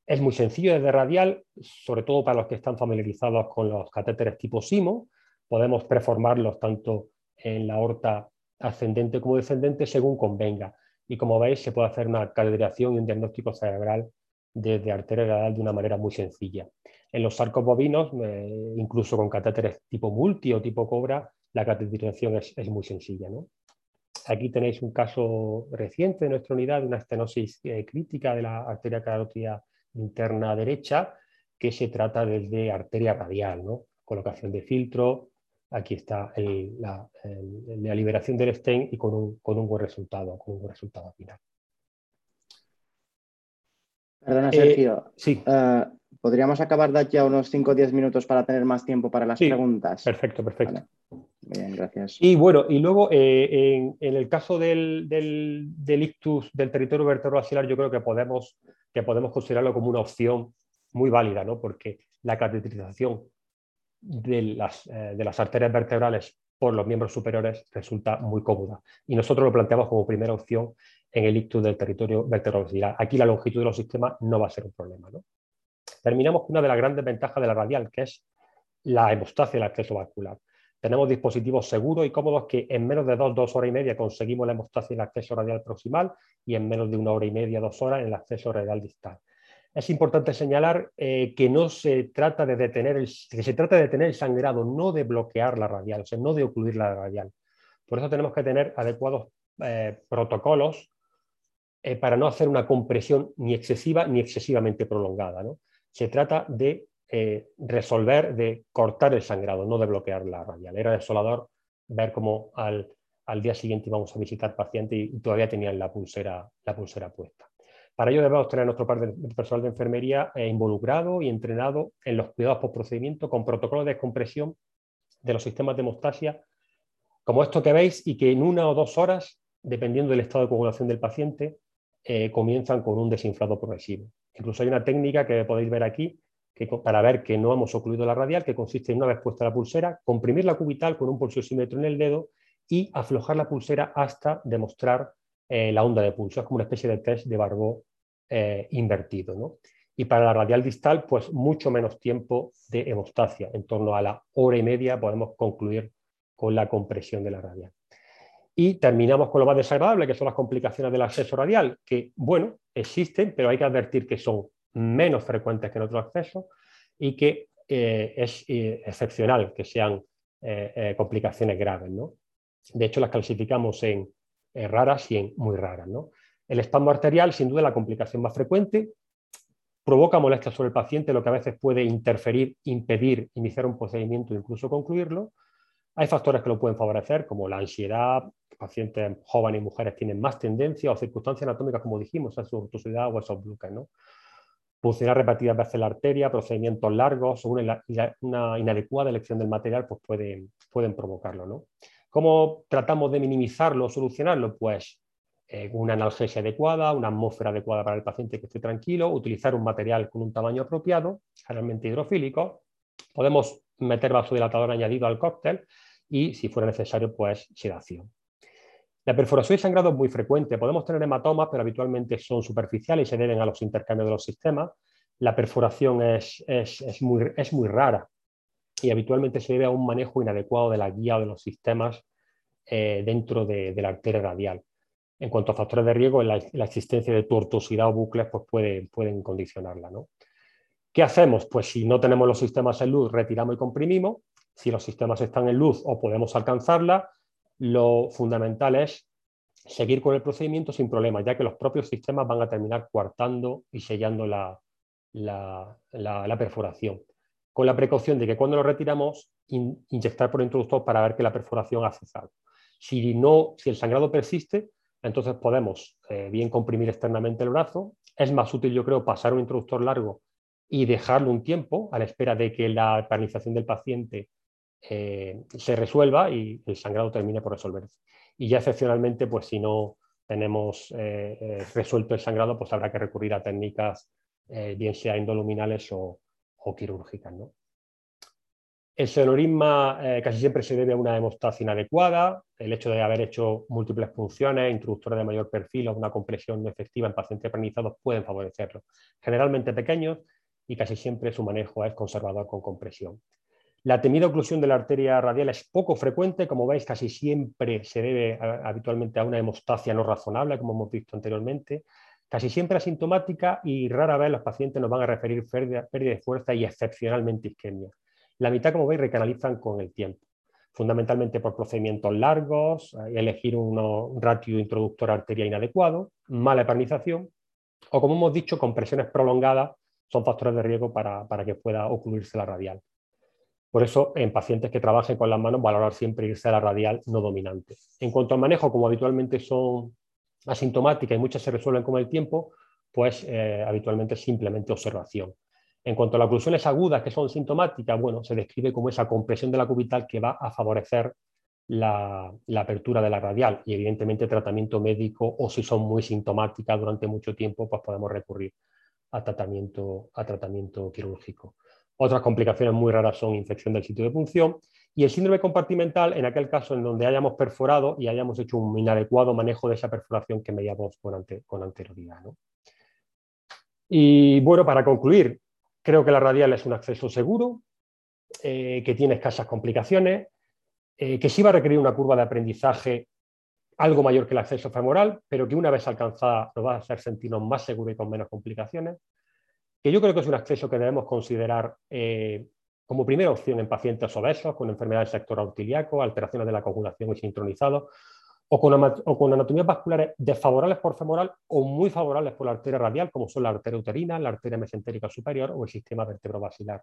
es muy sencillo desde radial, sobre todo para los que están familiarizados con los catéteres tipo SIMO. Podemos preformarlos tanto en la aorta ascendente como descendente según convenga. Y como veis, se puede hacer una calibración y un diagnóstico cerebral desde arteria radial de una manera muy sencilla. En los sarcos bovinos, eh, incluso con catéteres tipo multi o tipo cobra, la cateterización es, muy sencilla. Aquí tenéis un caso reciente de nuestra unidad, de una estenosis eh, crítica de la arteria carótida interna derecha, que se trata desde arteria radial, ¿no? colocación de filtro, aquí está la, liberación del stem y con un, buen resultado, con un buen resultado final. Perdona, eh, Sergio. sí. Eh, ¿Podríamos acabar de ya unos 5 o 10 minutos para tener más tiempo para las preguntas? Perfecto, perfecto. Bien, gracias. Y bueno, y luego eh, en, el caso del, del, ictus del territorio vertebroaxilar, yo creo que podemos, que podemos considerarlo como una opción muy válida, ¿no? porque la cateterización de las, eh, de las arterias vertebrales por los miembros superiores resulta muy cómoda. Y nosotros lo planteamos como primera opción en el ictus del territorio vertebral. Aquí la longitud de los sistemas no va a ser un problema. Terminamos con una de las grandes ventajas de la radial, que es la hemostasia del acceso vascular. Tenemos dispositivos seguros y cómodos que en menos de dos, dos horas y media conseguimos la hemostasia en el acceso radial proximal y en menos de una hora y media, dos horas en el acceso radial distal es importante señalar eh, que no se trata de detener el, que se trata de detener el sangrado, no de bloquear la radial, o sea, no de ocluir la radial. Por eso tenemos que tener adecuados eh, protocolos eh, para no hacer una compresión ni excesiva ni excesivamente prolongada. Se trata de resolver, de cortar el sangrado, no de bloquear la radial. Era desolador ver cómo al, día siguiente íbamos a visitar pacientes y, todavía tenían la pulsera, la pulsera puesta. Para ello debemos tener nuestro personal de enfermería eh, involucrado y entrenado en los cuidados post procedimiento con protocolos de descompresión de los sistemas de hemostasia, como esto que veis, y que en una o dos horas, dependiendo del estado de coagulación del paciente, eh, comienzan con un desinflado progresivo. Incluso hay una técnica que podéis ver aquí que, para ver que no hemos ocluido la radial, que consiste en una vez puesta la pulsera, comprimir la cubital con un pulsiosímetro en el dedo y aflojar la pulsera hasta demostrar eh, la onda de pulso. Es como una especie de test de Barbeau eh, invertido. ¿no? Y para la radial distal, pues mucho menos tiempo de hemostasia. En torno a la hora y media podemos concluir con la compresión de la radial. Y terminamos con lo más desagradable, que son las complicaciones del acceso radial, que, bueno, existen, pero hay que advertir que son menos frecuentes que en otros accesos y que eh, es excepcional que sean complicaciones graves. ¿no? De hecho, las clasificamos en raras y en muy raras. ¿no? El espasmo arterial, sin duda, la complicación más frecuente, provoca molestias sobre el paciente, lo que a veces puede interferir, impedir iniciar un procedimiento e incluso concluirlo. Hay factores que lo pueden favorecer, como la ansiedad, pacientes jóvenes y mujeres tienen más tendencia, o circunstancias anatómicas, como dijimos, a su ortosidad o esos bloques. ¿no? Repetidas veces la arteria, procedimientos largos o una, inadecuada elección del material pues pueden, pueden provocarlo. ¿no? ¿Cómo tratamos de minimizarlo o solucionarlo? Pues eh, una analgesia adecuada, una atmósfera adecuada para el paciente que esté tranquilo, utilizar un material con un tamaño apropiado, generalmente hidrofílico. Podemos meter vasodilatador añadido al cóctel y, si fuera necesario, pues sedación. La perforación y sangrado es muy frecuente. Podemos tener hematomas, pero habitualmente son superficiales y se deben a los intercambios de los sistemas. La perforación es, muy, es muy, rara y habitualmente se debe a un manejo inadecuado de la guía o de los sistemas eh, dentro de, la arteria radial. En cuanto a factores de riesgo, la, existencia de tortuosidad o bucles pues pueden condicionarla. ¿Qué hacemos? Pues si no tenemos los sistemas en luz, retiramos y comprimimos. Si los sistemas están en luz o podemos alcanzarla, lo fundamental es seguir con el procedimiento sin problemas, ya que los propios sistemas van a terminar coartando y sellando la, perforación. Con la precaución de que cuando lo retiramos, inyectar por introductor para ver que la perforación ha cesado. Si, no, si el sangrado persiste, entonces podemos eh, bien comprimir externamente el brazo. Es más útil, yo creo, pasar un introductor largo y dejarlo un tiempo a la espera de que la paralización del paciente eh, se resuelva y el sangrado termine por resolverse. Y ya excepcionalmente, pues si no tenemos eh, resuelto el sangrado, pues habrá que recurrir a técnicas bien sea indoluminales o, o quirúrgicas. ¿no? El sonorisma casi siempre se debe a una hemostasia inadecuada, el hecho de haber hecho múltiples funciones, introductores de mayor perfil o una compresión no efectiva en pacientes pranizados pueden favorecerlo. Generalmente pequeños y casi siempre su manejo es conservador con compresión. La temida oclusión de la arteria radial es poco frecuente, como veis, casi siempre se debe habitualmente a una hemostasia no razonable, como hemos visto anteriormente, casi siempre asintomática y rara vez los pacientes nos van a referir pérdida, de fuerza y excepcionalmente isquemia. La mitad, como veis, recanalizan con el tiempo, fundamentalmente por procedimientos largos, eh, elegir un ratio introductor arteria inadecuado, mala heparinización o, como hemos dicho, compresiones prolongadas son factores de riesgo para, para que pueda ocluirse la radial. Por eso, en pacientes que trabajen con las manos, valorar siempre irse a la radial no dominante. En cuanto al manejo, como habitualmente son asintomáticas y muchas se resuelven con el tiempo, pues eh, habitualmente simplemente observación. En cuanto a las oclusiones agudas que son sintomáticas, bueno, se describe como esa compresión de la cubital que va a favorecer la, apertura de la radial y evidentemente tratamiento médico o si son muy sintomáticas durante mucho tiempo, pues podemos recurrir a tratamiento, a tratamiento quirúrgico. Otras complicaciones muy raras son infección del sitio de punción y el síndrome compartimental en aquel caso en donde hayamos perforado y hayamos hecho un inadecuado manejo de esa perforación que medíamos con, con anterioridad. Y bueno, para concluir, creo que la radial es un acceso seguro, eh, que tiene escasas complicaciones, eh, que sí va a requerir una curva de aprendizaje algo mayor que el acceso femoral, pero que una vez alcanzada nos va a hacer sentirnos más seguros y con menos complicaciones que yo creo que es un acceso que debemos considerar eh, como primera opción en pacientes obesos con enfermedades del sector auxiliaco, alteraciones de la coagulación y sincronizado, o con, o con anatomías vasculares desfavorables por femoral o muy favorables por la arteria radial, como son la arteria uterina, la arteria mesentérica superior o el sistema vertebrovascular,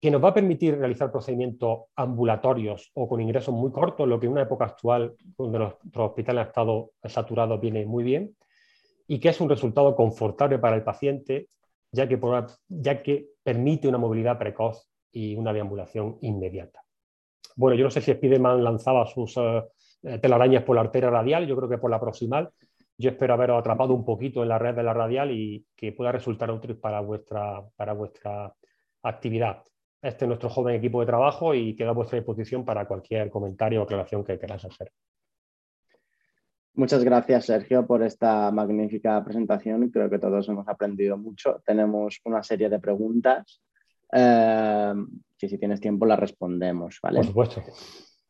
que nos va a permitir realizar procedimientos ambulatorios o con ingresos muy cortos, lo que en una época actual, donde nuestros hospitales han estado saturados, viene muy bien, y que es un resultado confortable para el paciente ya que, permite una movilidad precoz y una deambulación inmediata. Bueno, yo no sé si Spiderman lanzaba sus eh, telarañas por la arteria radial, yo creo que por la proximal. Yo espero haberos atrapado un poquito en la red de la radial y que pueda resultar útil para vuestra, para vuestra actividad. Este es nuestro joven equipo de trabajo y queda a vuestra disposición para cualquier comentario o aclaración que queráis hacer. Muchas gracias, Sergio, por esta magnífica presentación. Creo que todos hemos aprendido mucho. Tenemos una serie de preguntas eh, que si tienes tiempo las respondemos, ¿vale? Por supuesto.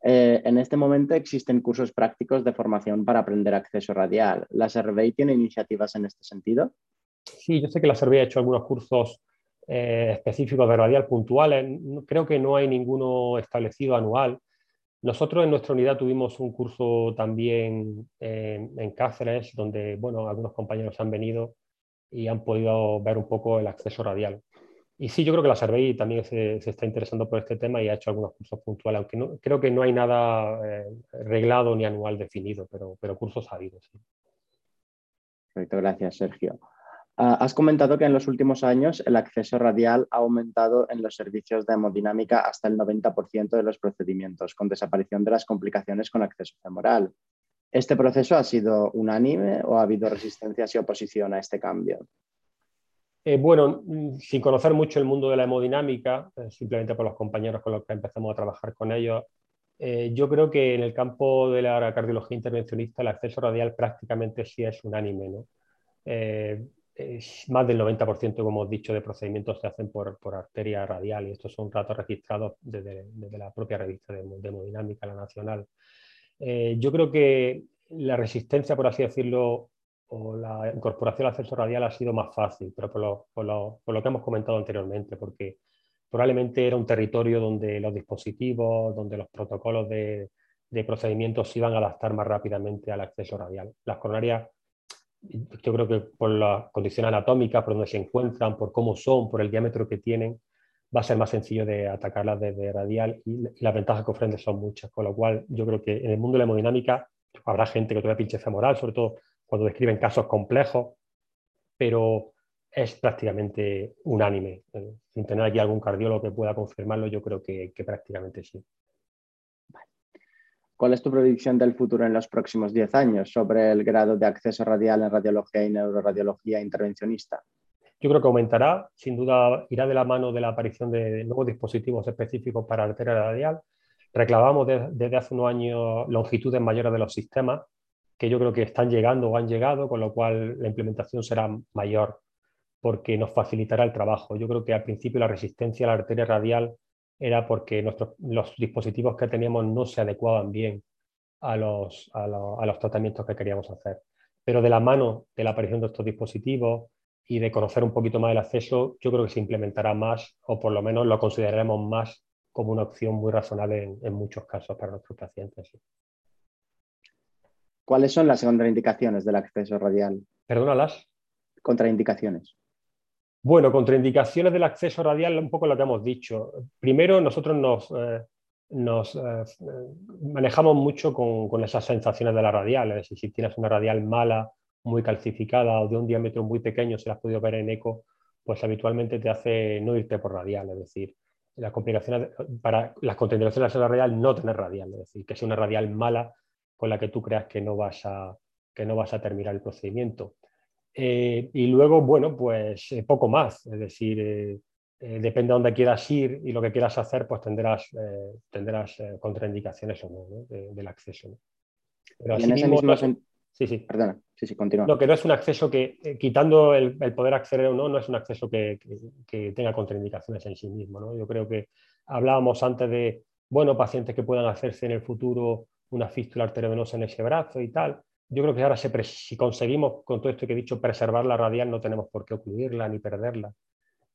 Eh, en este momento existen cursos prácticos de formación para aprender acceso radial. ¿La Survey tiene iniciativas en este sentido? Sí, yo sé que la Survey ha hecho algunos cursos eh, específicos de radial puntuales. Creo que no hay ninguno establecido anual. Nosotros en nuestra unidad tuvimos un curso también en Cáceres, donde bueno, algunos compañeros han venido y han podido ver un poco el acceso radial. Y sí, yo creo que la Survey también se, está interesando por este tema y ha hecho algunos cursos puntuales, aunque no, creo que no hay nada eh, reglado ni anual definido, pero, pero cursos ha habido. Perfecto, gracias, Sergio. Ah, has comentado que en los últimos años el acceso radial ha aumentado en los servicios de hemodinámica hasta el 90% de los procedimientos, con desaparición de las complicaciones con acceso femoral. ¿Este proceso ha sido unánime o ha habido resistencias y oposición a este cambio? Eh, bueno, mm, sin conocer mucho el mundo de la hemodinámica, eh, simplemente por los compañeros con los que empezamos a trabajar con ellos, eh, yo creo que en el campo de la cardiología intervencionista el acceso radial prácticamente sí es unánime. ¿no? Más del 90%, como hemos dicho, de procedimientos se hacen por, arteria radial y estos son datos registrados desde, la propia revista de, hemodinámica, la nacional. Eh, yo creo que la resistencia, por así decirlo, o la incorporación al acceso radial ha sido más fácil, pero por lo, que hemos comentado anteriormente, porque probablemente era un territorio donde los dispositivos, donde los protocolos de, de procedimientos se iban a adaptar más rápidamente al acceso radial. Las coronarias yo creo que por la condición anatómica, por donde se encuentran, por cómo son, por el diámetro que tienen, va a ser más sencillo de atacarlas desde radial y, las ventajas que ofrecen son muchas, con lo cual yo creo que en el mundo de la hemodinámica habrá gente que todavía pinche femoral, sobre todo cuando describen casos complejos, pero es prácticamente unánime. Eh, sin tener aquí algún cardiólogo que pueda confirmarlo, yo creo que prácticamente sí. ¿Cuál es tu predicción del futuro en los próximos 10 años sobre el grado de acceso radial en radiología y neuroradiología intervencionista? Yo creo que aumentará, sin duda irá de la mano de la aparición de nuevos dispositivos específicos para arteria radial. Reclamamos desde hace unos años longitudes mayores de los sistemas, que yo creo que están llegando o han llegado, con lo cual la implementación será mayor, porque nos facilitará el trabajo. Yo creo que al principio la resistencia a la arteria radial era porque nuestros, los dispositivos que teníamos no se adecuaban bien a los, a, los tratamientos que queríamos hacer. Pero de la mano de la aparición de estos dispositivos y de conocer un poquito más el acceso, yo creo que se implementará más o por lo menos lo consideraremos más como una opción muy razonable en, muchos casos para nuestros pacientes. ¿Cuáles son las contraindicaciones del acceso radial? Perdona, las contraindicaciones. Bueno, contraindicaciones del acceso radial, un poco lo que hemos dicho. Primero, nosotros nos, eh, eh, manejamos mucho con, esas sensaciones de la radial. Es decir, si tienes una radial mala, muy calcificada o de un diámetro muy pequeño, si la has podido ver en eco, pues habitualmente te hace no irte por radial. Es decir, las complicaciones para las contraindicaciones de la radial, no tener radial. Es decir, que sea una radial mala con la que tú creas que no vas que no vas a terminar el procedimiento. Eh, y luego, bueno, pues eh, poco más, es decir, eh, depende de dónde quieras ir y lo que quieras hacer, pues tendrás, tendrás contraindicaciones o no, del acceso. Pero en ese mismo Sí, sí. Perdona, sí, sí, continúa. No, que no es un acceso que, quitando el, poder acceder o no, no es un acceso que, que, tenga contraindicaciones en sí mismo. ¿no? Yo creo que hablábamos antes de, bueno, pacientes que puedan hacerse en el futuro una fístula arteriovenosa en ese brazo y tal yo creo que ahora si conseguimos con todo esto que he dicho preservar la radial, no tenemos por qué ocluirla ni perderla.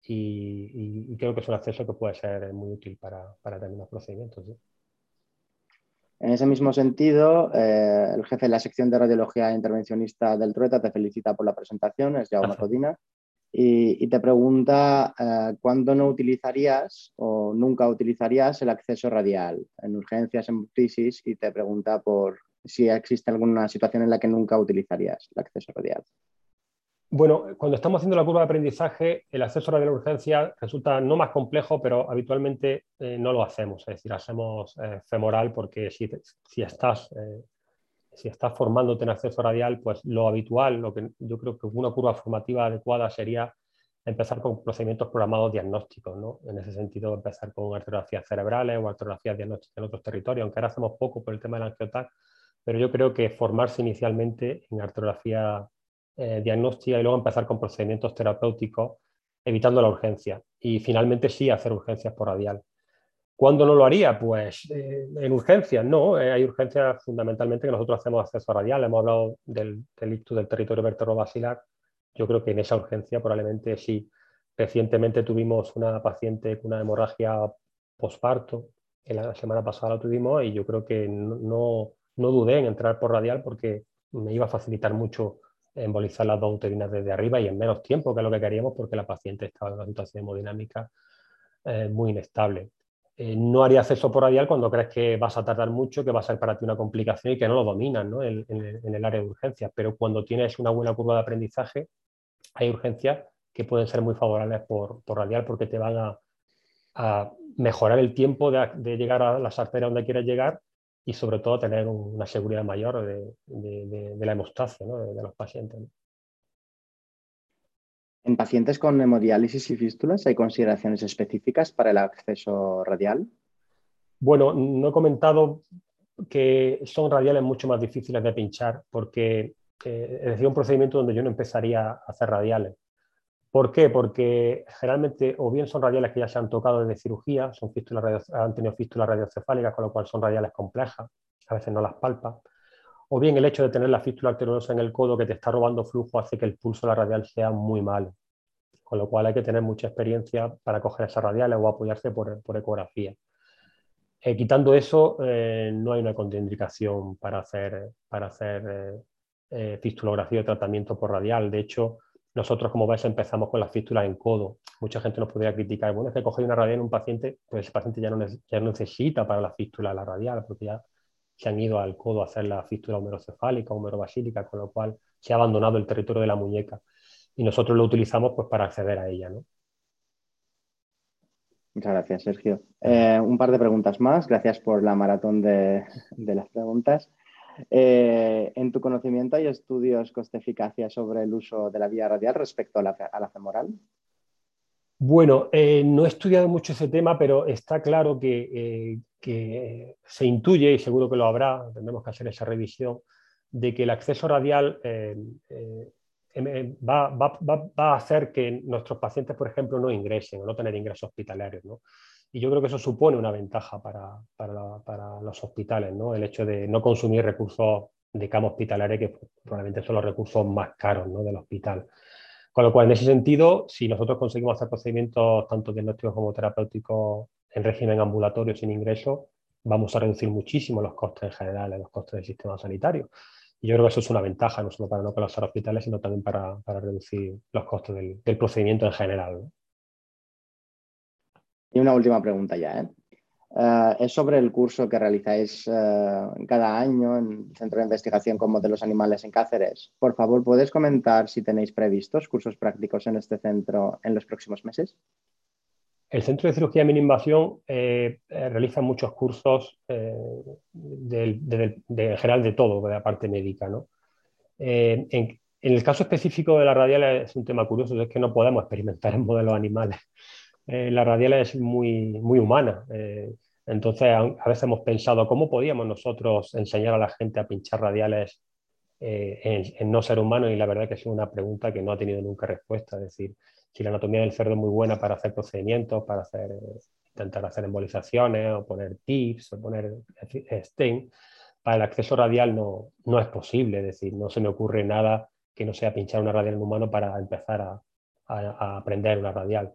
Y, creo que es un acceso que puede ser muy útil para, para determinados procedimientos. En ese mismo sentido, eh, el jefe de la sección de radiología intervencionista del Trueta te felicita por la presentación, es Jaume Codina, y, te pregunta eh, cuándo no utilizarías o nunca utilizarías el acceso radial en urgencias, en crisis, y te pregunta por si existe alguna situación en la que nunca utilizarías el acceso radial. Bueno, cuando estamos haciendo la curva de aprendizaje, el acceso radial de urgencia resulta no más complejo, pero habitualmente eh, no lo hacemos. Es decir, hacemos eh, femoral porque si, si estás, eh, si estás formándote en acceso radial, pues lo habitual, lo que yo creo que una curva formativa adecuada sería empezar con procedimientos programados diagnósticos, ¿no? En ese sentido, empezar con arteriografías cerebrales o arteriografías diagnósticas en otros territorios, aunque ahora hacemos poco por el tema del angiotac, pero yo creo que formarse inicialmente en artrografía eh, diagnóstica y luego empezar con procedimientos terapéuticos, evitando la urgencia. Y finalmente sí hacer urgencias por radial. ¿Cuándo no lo haría? Pues eh, en urgencias, no. Eh, hay urgencias fundamentalmente que nosotros hacemos acceso radial. Hemos hablado del, del ictus del territorio vertebrovascular. Yo creo que en esa urgencia probablemente sí. Recientemente tuvimos una paciente con una hemorragia posparto. En la semana pasada lo tuvimos y yo creo que no dudé en entrar por radial porque me iba a facilitar mucho embolizar las dos uterinas desde arriba y en menos tiempo que lo que queríamos porque la paciente estaba en una situación hemodinámica eh, muy inestable. Eh, no haría acceso por radial cuando crees que vas a tardar mucho, que va a ser para ti una complicación y que no lo dominas En, el área de urgencias. Pero cuando tienes una buena curva de aprendizaje, hay urgencias que pueden ser muy favorables por, radial porque te van a, mejorar el tiempo de, llegar a las arterias donde quieres llegar y sobre todo tener una seguridad mayor de, la hemostasia de, los pacientes. ¿En pacientes con hemodiálisis y fístulas hay consideraciones específicas para el acceso radial? Bueno, no he comentado que son radiales mucho más difíciles de pinchar porque eh, es decir, un procedimiento donde yo no empezaría a hacer radiales. ¿Por qué? Porque generalmente o bien son radiales que ya se han tocado desde cirugía, son fístulas han tenido fístulas radiocefálicas, con lo cual son radiales complejas, a veces no las palpa, o bien el hecho de tener la fístula arteriosa en el codo que te está robando flujo hace que el pulso de la radial sea muy malo. Con lo cual hay que tener mucha experiencia para coger esas radiales o apoyarse por, ecografía. Eh, quitando eso, eh, no hay una contraindicación para hacer, para hacer eh, fistulografía o tratamiento por radial. De hecho, nosotros, como ves, empezamos con las fístulas en codo. Mucha gente nos podría criticar, bueno, es que coger una radial en un paciente, pues ese paciente ya no, ya necesita para la fístula la radial, porque ya se han ido al codo a hacer la fístula humerocefálica, humerobasílica, con lo cual se ha abandonado el territorio de la muñeca. Y nosotros lo utilizamos pues, para acceder a ella. ¿no? Muchas gracias, Sergio. Eh, un par de preguntas más. Gracias por la maratón de, las preguntas. Eh, ¿En tu conocimiento hay estudios coste-eficacia sobre el uso de la vía radial respecto a la, femoral? Bueno, eh, no he estudiado mucho ese tema, pero está claro que, eh, se intuye, y seguro que lo habrá, tendremos que hacer esa revisión, de que el acceso radial eh, em, va, a hacer que nuestros pacientes, por ejemplo, no ingresen o no tener ingresos hospitalarios. Y yo creo que eso supone una ventaja para, los hospitales, ¿no? el hecho de no consumir recursos de cama hospitalaria, que probablemente son los recursos más caros del hospital. Con lo cual, en ese sentido, si nosotros conseguimos hacer procedimientos tanto diagnósticos como terapéuticos en régimen ambulatorio sin ingreso, vamos a reducir muchísimo los costes en general, los costes del sistema sanitario. Y yo creo que eso es una ventaja, no solo para no colapsar hospitales, sino también para, reducir los costes del, procedimiento en general. Y una última pregunta ya. ¿eh? Eh, es sobre el curso que realizáis eh, cada año en el Centro de Investigación con Modelos Animales en Cáceres. Por favor, ¿puedes comentar si tenéis previstos cursos prácticos en este centro en los próximos meses? El Centro de Cirugía de Invasión eh, realiza muchos cursos de, en general de todo, de la parte médica. En, en, el caso específico de la radial es un tema curioso, es que no podemos experimentar en modelos animales. Eh, la radial es muy, muy humana. Eh, entonces, a, veces hemos pensado cómo podíamos nosotros enseñar a la gente a pinchar radiales eh, en, no ser humano y la verdad que es una pregunta que no ha tenido nunca respuesta. Es decir, si la anatomía del cerdo es muy buena para hacer procedimientos, para hacer, intentar hacer embolizaciones o poner tips o poner stent, para el acceso radial no, no es posible. Es decir, no se me ocurre nada que no sea pinchar una radial en humano para empezar a, a aprender una radial.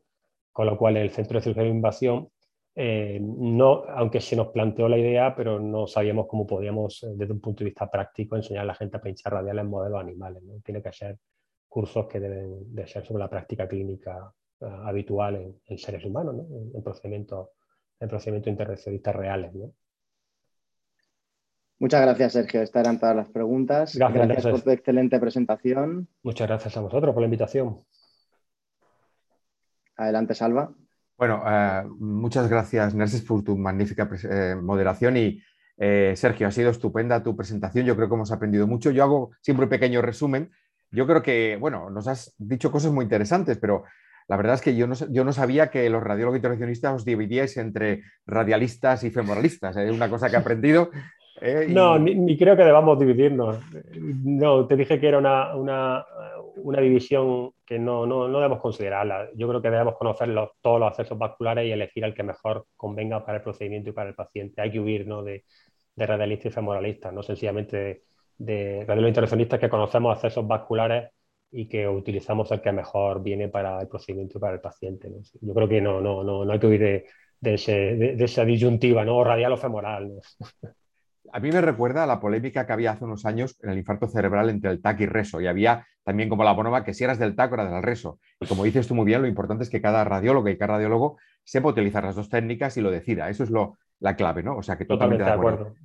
Con lo cual, el Centro de Cirugía de Invasión, eh, no, aunque se nos planteó la idea, pero no sabíamos cómo podíamos, eh, desde un punto de vista práctico, enseñar a la gente a pinchar radiales en modelos animales. ¿no? Tiene que ser cursos que deben de ser sobre la práctica clínica eh, habitual en, seres humanos, ¿no? en, procedimientos en procedimientos intervencionistas reales. ¿no? Muchas gracias, Sergio. Estas eran todas las preguntas. gracias por tu excelente presentación. Muchas gracias a vosotros por la invitación. Adelante, Salva. Bueno, eh, muchas gracias, Nerses, por tu magnífica eh, moderación y eh, Sergio, ha sido estupenda tu presentación. Yo creo que hemos aprendido mucho. Yo hago siempre un pequeño resumen. Yo creo que, bueno, nos has dicho cosas muy interesantes, pero la verdad es que yo no, yo no sabía que los radiólogos intervencionistas os dividíais entre radialistas y femoralistas. Es una cosa que he aprendido Eh, no, ni, creo que debamos dividirnos. No, te dije que era una, una, división que no, no, no, debemos considerarla. Yo creo que debemos conocer todos los accesos vasculares y elegir el que mejor convenga para el procedimiento y para el paciente. Hay que huir ¿no? de, de radialistas y femoralistas, no sencillamente de, de intervencionistas que conocemos accesos vasculares y que utilizamos el que mejor viene para el procedimiento y para el paciente. Yo creo que no, no, no, no hay que huir de, de, esa disyuntiva, ¿no? radial o femoral. A mí me recuerda a la polémica que había hace unos años en el infarto cerebral entre el TAC y reso. Y había también como la bonoma que si eras del TAC o eras del reso. Y como dices tú muy bien, lo importante es que cada radiólogo y cada radiólogo sepa utilizar las dos técnicas y lo decida. Eso es lo, la clave, ¿no? O sea, que totalmente, de acuerdo.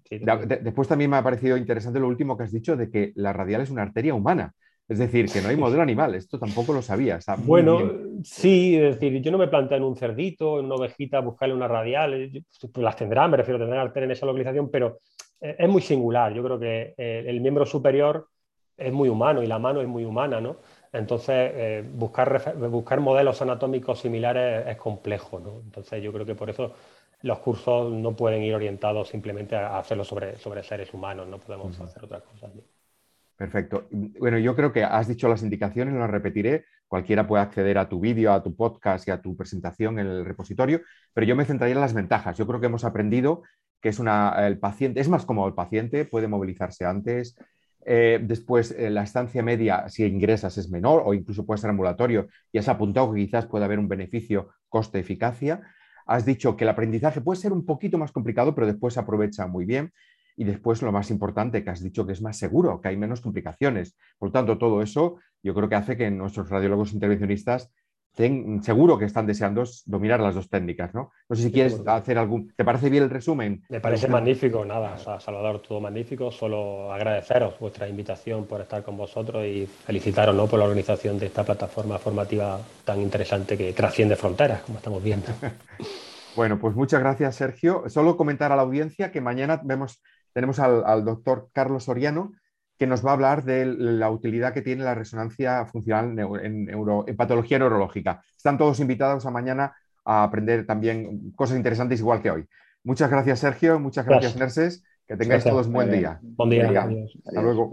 después también me ha parecido interesante lo último que has dicho de que la radial es una arteria humana. Es decir, que no hay modelo animal, esto tampoco lo sabía. bueno, sí, es decir, yo no me planteo en un cerdito, en una ovejita, buscarle una radial, eh, pues las tendrán, me refiero, tendrán arteria en esa localización, pero es muy singular. Yo creo que eh, el miembro superior es muy humano y la mano es muy humana, ¿no? Entonces, buscar, buscar modelos anatómicos similares es complejo, ¿no? Entonces, yo creo que por eso los cursos no pueden ir orientados simplemente a hacerlo sobre, sobre seres humanos, no podemos hacer otra cosa. Perfecto. Bueno, yo creo que has dicho las indicaciones, las repetiré. Cualquiera puede acceder a tu vídeo, a tu podcast y a tu presentación en el repositorio, pero yo me centraría en las ventajas. Yo creo que hemos aprendido que es una, el paciente, es más cómodo el paciente, puede movilizarse antes. Eh, después, eh, la estancia media, si ingresas, es menor o incluso puede ser ambulatorio y has apuntado que quizás puede haber un beneficio coste-eficacia. Has dicho que el aprendizaje puede ser un poquito más complicado, pero después se aprovecha muy bien. Y después lo más importante que has dicho que es más seguro, que hay menos complicaciones. Por lo tanto, todo eso yo creo que hace que nuestros radiólogos intervencionistas seguro que están deseando dominar las dos técnicas, ¿no? No sé si quieres hacer algún... ¿Te parece bien el resumen? Me parece magnífico, nada, Salvador, todo magnífico. Solo agradeceros vuestra invitación por estar con vosotros y felicitaros ¿no? por la organización de esta plataforma formativa tan interesante que trasciende fronteras, como estamos viendo. Bueno, pues muchas gracias, Sergio. Solo comentar a la audiencia que mañana vemos tenemos al, doctor Carlos Soriano, que nos va a hablar de la utilidad que tiene la resonancia funcional en, patología neurológica. Están todos invitados a mañana a aprender también cosas interesantes igual que hoy. Muchas gracias, Sergio. Muchas gracias, Nerses. Que tengáis todos un buen día. Buen día. Hasta luego.